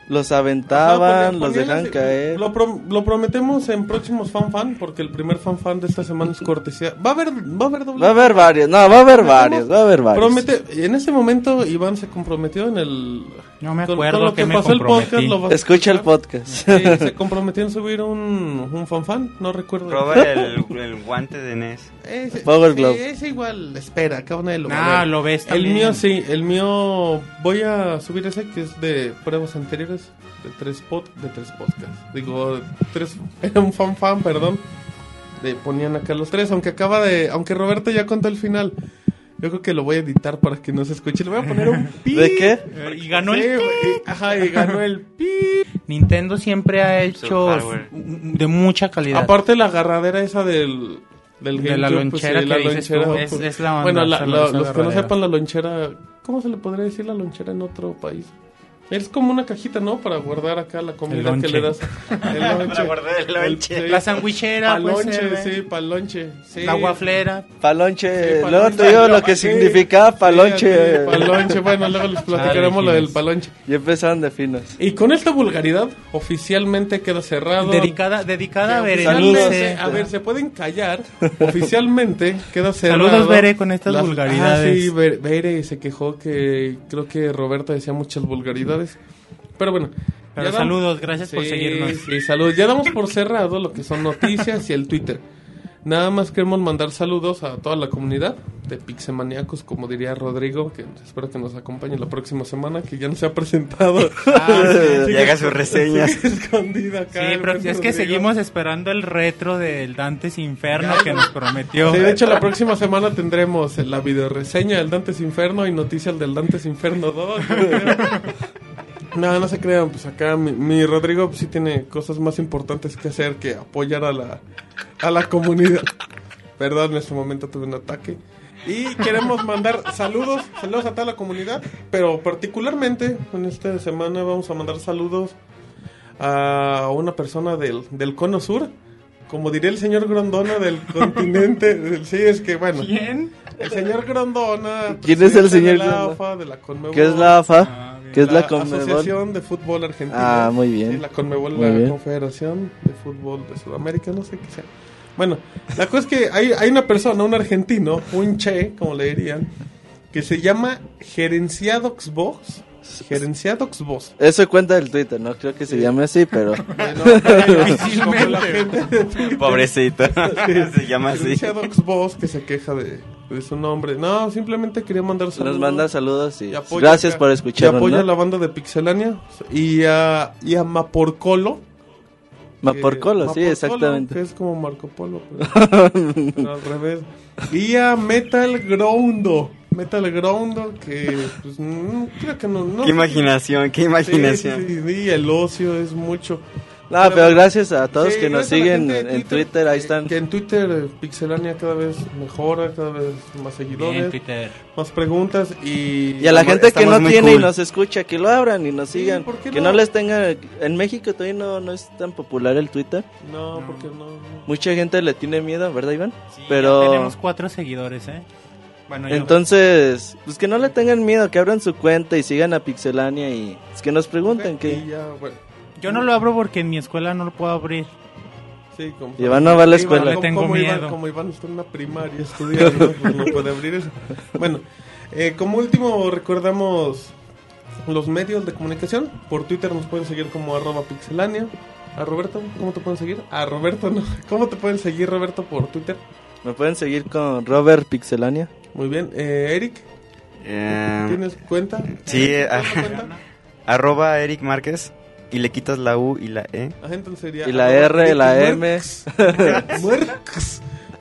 Los Ajá, aventaban, ponían- los así- caer. Lo, pro- lo prometemos en próximos fan fan, porque el primer fan fan de esta semana es cortesía. Va a haber, va a haber doble. Va a haber varios, no, va a haber varios, va a haber varios. Promete, en ese momento Iván se comprometió en el No me con- acuerdo con lo que me pasó el podcast, comprometí. vas a Escucha el podcast. Sí, se comprometió en subir un, un fan fan, no recuerdo. Proba el, el guante de NES. Ese, Power sí, Glove. ese igual, espera, acá nadie lo va a Ah, lo ves El también. mío sí, el mío voy a subir ese que es de pruebas anteriores de tres pod, de tres podcasts. Digo, tres era un fan fan, perdón. De ponían acá los tres, aunque acaba de aunque Roberto ya contó el final. Yo creo que lo voy a editar para que no se escuche. Le voy a poner un pi. ¿De qué? Eh, Y ganó Sí, el... y- ajá, y ganó el pi. Nintendo siempre ha hecho s- de mucha calidad. Aparte la agarradera esa del del De la pues, lonchera sí, que dices tú, es- pues, es la onda, Bueno, la- la- los que no sepan la lonchera, ¿cómo se le podría decir la lonchera en otro país? Es como una cajita, ¿no? Para guardar acá la comida que le das. El lonche. Para guardar el lonche. sí. La sandwichera, Palonche, ser, ¿eh? sí, palonche. Sí. La guaflera. Palonche, Sí, luego te digo lo que sí, palonche. sí, palonche, bueno, luego les platicaremos Chale, lo del palonche. Y empezaron de finos. Y con esta vulgaridad, oficialmente queda cerrado. Dedicada, dedicada a Berenice. oficialmente- A ver, se pueden callar. Oficialmente queda cerrado. Saludos, Bere, con estas Las- vulgaridades. Ah, sí, Bere, Bere se quejó que creo que Roberto decía muchas vulgaridades. Pero bueno. Pero saludos, gracias por Sí, seguirnos. Sí, saludos. Ya damos por cerrado lo que son noticias y el Twitter. Nada más queremos mandar saludos a toda la comunidad de Pixemaniacos, como diría Rodrigo, que espero que nos acompañe la próxima semana, que ya no se ha presentado. Ah, sí. Y haga sus reseñas. Sigue escondido acá. Sí, pero es que Rodrigo. seguimos esperando el retro del Dantes Inferno que nos prometió. Sí, de hecho la próxima semana tendremos la videoreseña del Dantes Inferno y noticias del Dantes Inferno 2. No, no se crean, pues acá mi, mi Rodrigo pues, sí tiene cosas más importantes que hacer que apoyar a la, a la comunidad. Perdón, en este momento tuve un ataque. Y queremos mandar saludos, saludos a toda la comunidad, pero particularmente en esta semana vamos a mandar saludos a una persona del, del cono sur, como diría el señor Grondona del continente. del- sí, es que bueno. ¿Quién? El señor Grondona. ¿Quién es el señor de la Grondona? AFA, de la Conmebol, ¿Qué es la AFA? ¿Qué es la la? Asociación de Fútbol Argentina. Ah, muy bien. Sí, la Conmebol, Muy la bien. Confederación de Fútbol de Sudamérica, no sé qué sea. Bueno, la cosa es que hay, hay una persona, un argentino, un che, como le dirían, que se llama Gerenciado Xbox. Gerenciado Xbox. Eso cuenta el Twitter, no creo que se llame así, pero Bueno, como la gente de Twitter. Pobrecito. Se llama así. Gerenciado Xbox que se queja de, de su nombre. No, simplemente quería mandar saludos. nos manda saludos y Y apoya gracias acá- por Y escucharnos. apoya a la banda de Pixelania y a, y a Maporcolo. Maporcolo, sí, Maporcolo, exactamente. Que es como Marco Polo, pero, pero al revés. Y a Metal Groundo. Metal Groundo, que pues, mm, creo que no. no Qué imaginación, qué Sí, imaginación. sí, sí, y el ocio es mucho. No, pero gracias a todos Sí, que nos siguen en, en Twitter, ahí están. Que en Twitter Pixelania cada vez mejora, cada vez más Bien, seguidores, Twitter. más preguntas y... Y a la Estamos- gente que no tiene y cool. nos escucha, que lo abran y nos Sí, sigan. ¿por qué que no? no les tenga. En México todavía no, no es tan popular el Twitter. No, porque no... no. Mucha gente le tiene miedo, ¿verdad, Iván? Sí, Pero. tenemos cuatro seguidores, ¿eh? Bueno. Entonces, pues que no le tengan miedo, que abran su cuenta y sigan a Pixelania y pues, que nos pregunten Y que ya, bueno. Yo no lo abro porque en mi escuela no lo puedo abrir. Sí, como Iván no va a la escuela. Tengo como Iván- miedo. como Iván está en una primaria estudiando, pues no puede abrir eso. Bueno, eh, como último recordamos los medios de comunicación. Por Twitter nos pueden seguir como arroba pixelania. A Roberto, ¿cómo te pueden seguir? A Roberto, no. ¿Cómo te pueden seguir, Roberto, por Twitter? Me pueden seguir con Robert Pixelania. Muy bien. Eh, Eric, Eh, ¿tienes cuenta? sí, ¿Tienes ah, cuenta? arroba Eric Márquez y le quitas la U y la E. Ajá, entonces sería Y la R, la M.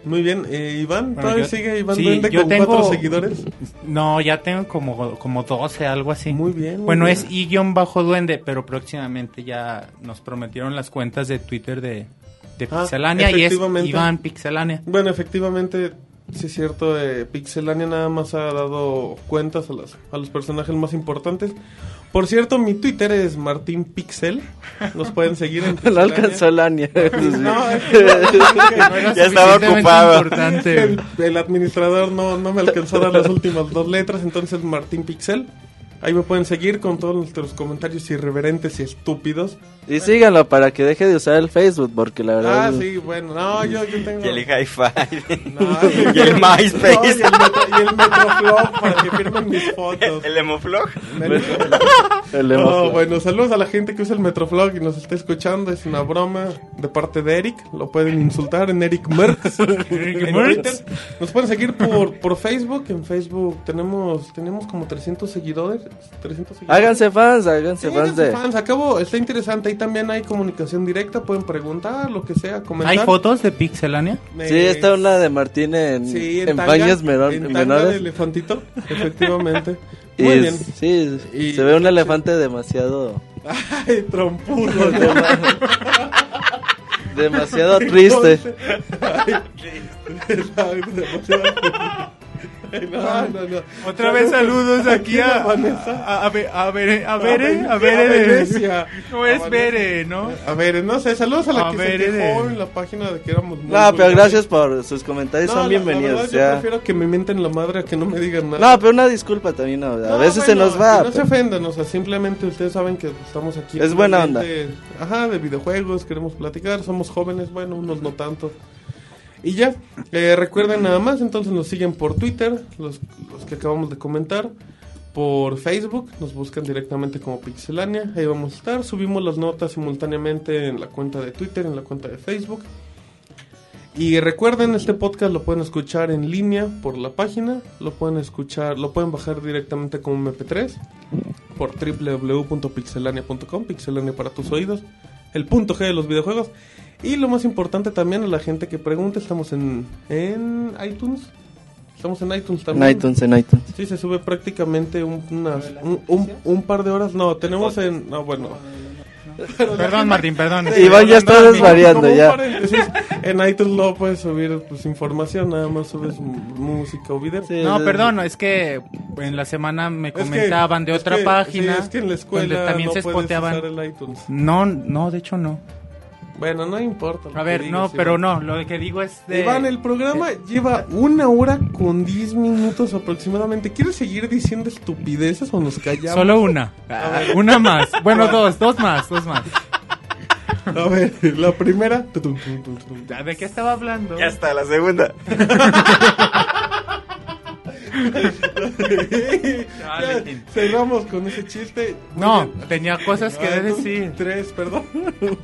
Muy bien. Eh, Iván, Bueno, ¿todavía yo- sigue Iván sí, Duende yo con tengo- cuatro seguidores? No, ya tengo como, como 12, algo así. Muy bien. muy Bueno, bien. es i-duende, pero próximamente ya nos prometieron las cuentas de Twitter de, de Ah, Pixelania y es. Iván Pixelania. Bueno, efectivamente, sí es cierto, eh, Pixelania nada más ha dado cuentas a, las, a los personajes más importantes. Por cierto, mi Twitter es Martín Pixel. Nos pueden seguir en No Pixelania. alcanzó Lania. No, es que- Ya estaba ocupado. el, el administrador no, no me alcanzó a dar las últimas dos letras, entonces Martín Pixel. Ahí me pueden seguir con todos nuestros comentarios irreverentes y estúpidos. Y síganlo para que deje de usar el Facebook, porque la verdad. Ah, sí, bueno, no, yo, yo tengo... Y el hi-fi. No, y el MySpace. No, y el, metro, y el Metroflog para que firmen mis fotos. el Emoflog. El No, emo- bueno, saludos a la gente que usa el Metroflog y nos está escuchando. Es una broma de parte de Eric. Lo pueden insultar en Eric Merckx. en Merckx. Nos pueden seguir por, por Facebook. En Facebook tenemos tenemos como 300 seguidores. 300 seguidores. Háganse fans, háganse Sí, fans de. fans. Acabo, está interesante. Ahí también hay comunicación directa. Pueden preguntar, lo que sea, comentar. ¿Hay fotos de Pixelania? Eh, Sí, está una de Martín en, Sí, en, en, tanga, menor- en tanga menores. de elefantito, efectivamente. Muy bien. sí, Y- se ve un elefante demasiado. Ay, trompudo. demasiado triste. Ay, demasiado Ay, no, no, no. Otra vez saludos aquí a, Vanessa. a, a, Be- a Bere, a Bere, a A Bere de- Venecia. No A es. Bere, ¿no? A ver, no sé, saludos a la A que se quejó en la página de que éramos muy No, pero gracias por sus comentarios, No, son la- bienvenidos. La verdad, yo ya. prefiero que me mienten la madre a que no me digan nada. No, pero una disculpa también, no, a No, veces se nos va. No se ofendan, o sea, simplemente ustedes saben que estamos aquí. Es buena ambiente, Ajá, de videojuegos, queremos platicar, somos jóvenes, bueno, unos no tanto. Y ya, eh, recuerden nada más, entonces nos siguen por Twitter, los, los que acabamos de comentar. Por Facebook, nos buscan directamente como Pixelania, ahí vamos a estar. Subimos las notas simultáneamente en la cuenta de Twitter, en la cuenta de Facebook. Y recuerden, este podcast lo pueden escuchar en línea por la página, lo pueden escuchar, lo pueden bajar directamente como MP3 por www.pixelania.com, pixelania para tus oídos, el punto G de los videojuegos. Y lo más importante también a la gente que pregunte, estamos en, en iTunes. Estamos en iTunes En también. iTunes, en iTunes. Sí, se sube prácticamente un, unas- un, un- un par de horas. No, tenemos en... No, bueno. Perdón, Martín, perdón. Iván ya está desvariando, ya. En iTunes no puedes subir pues, información, nada más subes música o video. Sí, No, perdón, es que en la semana me Es que- comentaban de es otra que- página sí, es que en la escuela donde también no se puedes spoteaban. usar el iTunes. No, no, de hecho no. Bueno, no importa. A ver, digas, no, Iván. pero no, lo que digo es de... Iván, el programa lleva una hora con 10 minutos aproximadamente. ¿Quieres seguir diciendo estupideces o nos callamos? Solo una. Una más. Bueno, dos, dos más, dos más. A ver, la primera. ¿De qué estaba hablando? Ya está, la segunda. Ya, cerramos con ese chiste. No, tenía cosas que Ah, decir. Tres, perdón.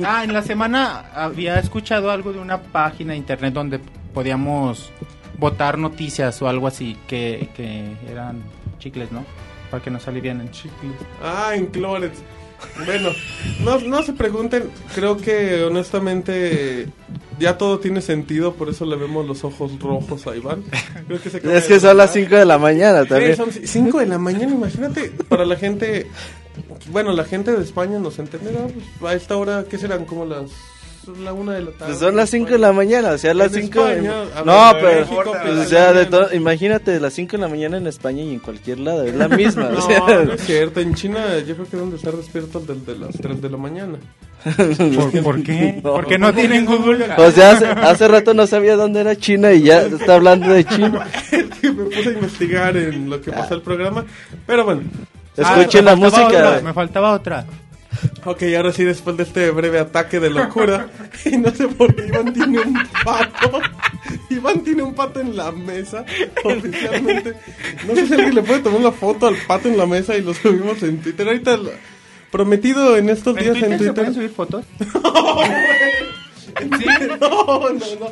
Ah, en la semana había escuchado algo de una página de internet donde podíamos votar noticias o algo así que, que eran chicles, ¿no? Para que nos alivianen. Chicles. Ah, en Clorets. Bueno, no, no se pregunten. Creo que honestamente ya todo tiene sentido. Por eso le vemos los ojos rojos a Iván. Creo que se Es de que son las levantar. 5 de la mañana Sí, también. son 5 de la mañana, imagínate, para la gente, bueno, la gente de España nos entenderá, pues, a esta hora, ¿qué serán? Como las, la una de la tarde. Pues son las 5 de la mañana, o sea, las En 5 España, a No, pero México, pues, o sea, de todo, imagínate las 5 de la mañana en España y en cualquier lado, es la misma, No, o sea, no es cierto, en China yo creo que deben de estar despiertos desde las 3 de la mañana. ¿Por, por qué? No. Porque no tienen Google. o sea, hace, hace rato no sabía dónde era China y ya está hablando de China. me puse a investigar en lo que pasó el programa, pero bueno. Ah, Escuchen me la música. otra, me faltaba otra. Ok, ahora sí, después de este breve ataque de locura, y no sé por qué Iván tiene un pato. Iván tiene un pato en la mesa, oficialmente. No sé si alguien le puede tomar una foto al pato en la mesa y lo subimos en Twitter. Ahorita, lo- prometido en estos ¿En días Twitter en se Twitter. pueden subir fotos? No, no, no.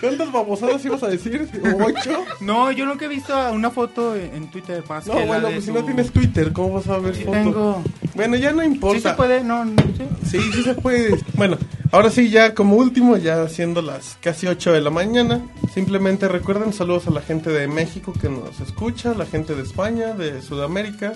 ¿Cuántas babosadas ibas a decir? ¿Ocho? No, yo nunca he visto una foto en Twitter más No, que la bueno, de pues si su- no tienes Twitter, ¿cómo vas a ver Sí fotos? tengo. Bueno, ya no importa. Sí se puede, no, no sé. Sí, sí se puede. Bueno, ahora sí, ya como último, ya siendo las casi 8 de la mañana, simplemente recuerden saludos a la gente de México que nos escucha, la gente de España, de Sudamérica,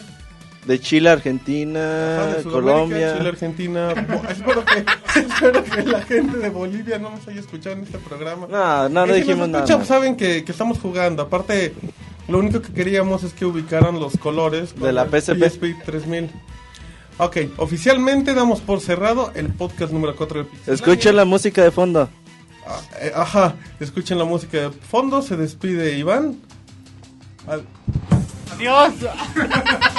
De Chile, Argentina, ajá, de Colombia. Chile, Argentina. Espero, que, espero que la gente de Bolivia no nos haya escuchado en este programa. No, no, no si dijimos nos escuchan, nada. saben que, que estamos jugando. Aparte, lo único que queríamos es que ubicaran los colores De la con el PSP. PSP 3000. Ok, oficialmente damos por cerrado el podcast número 4 de Pixelania. Escuchen la música de fondo. Ah, eh, ajá, escuchen la música de fondo, se despide Iván. Al- Adiós.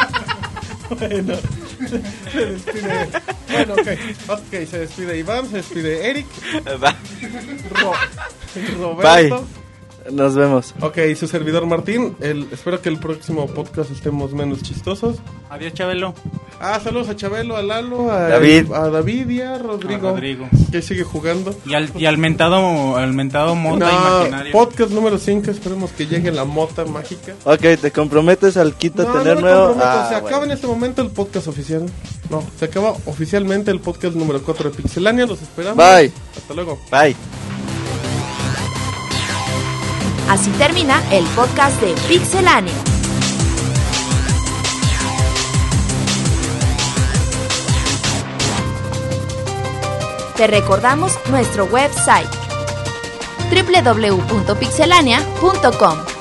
Bueno, se despide. Bueno, ok, ok, se despide Iván, se despide Eric, Ro- Roberto. Nos vemos. Ok, su servidor Martín. El, espero que el próximo podcast estemos menos chistosos. Adiós, Chabelo. Ah, saludos a Chabelo, a Lalo, a David. a David y a Rodrigo. A Rodrigo. Que sigue jugando. Y al, y al mentado, al mentado monta No, imaginario. podcast número 5, esperemos que llegue la mota mágica. Ok, ¿te comprometes al quito a No, tener no me nuevo? Ah, se bueno. acaba en este momento el podcast oficial. No, se acaba oficialmente el podcast número 4 de Pixelania. Los esperamos. Bye. Hasta luego. Bye. Así termina el podcast de Pixelania. Te recordamos nuestro website www.pixelania.com.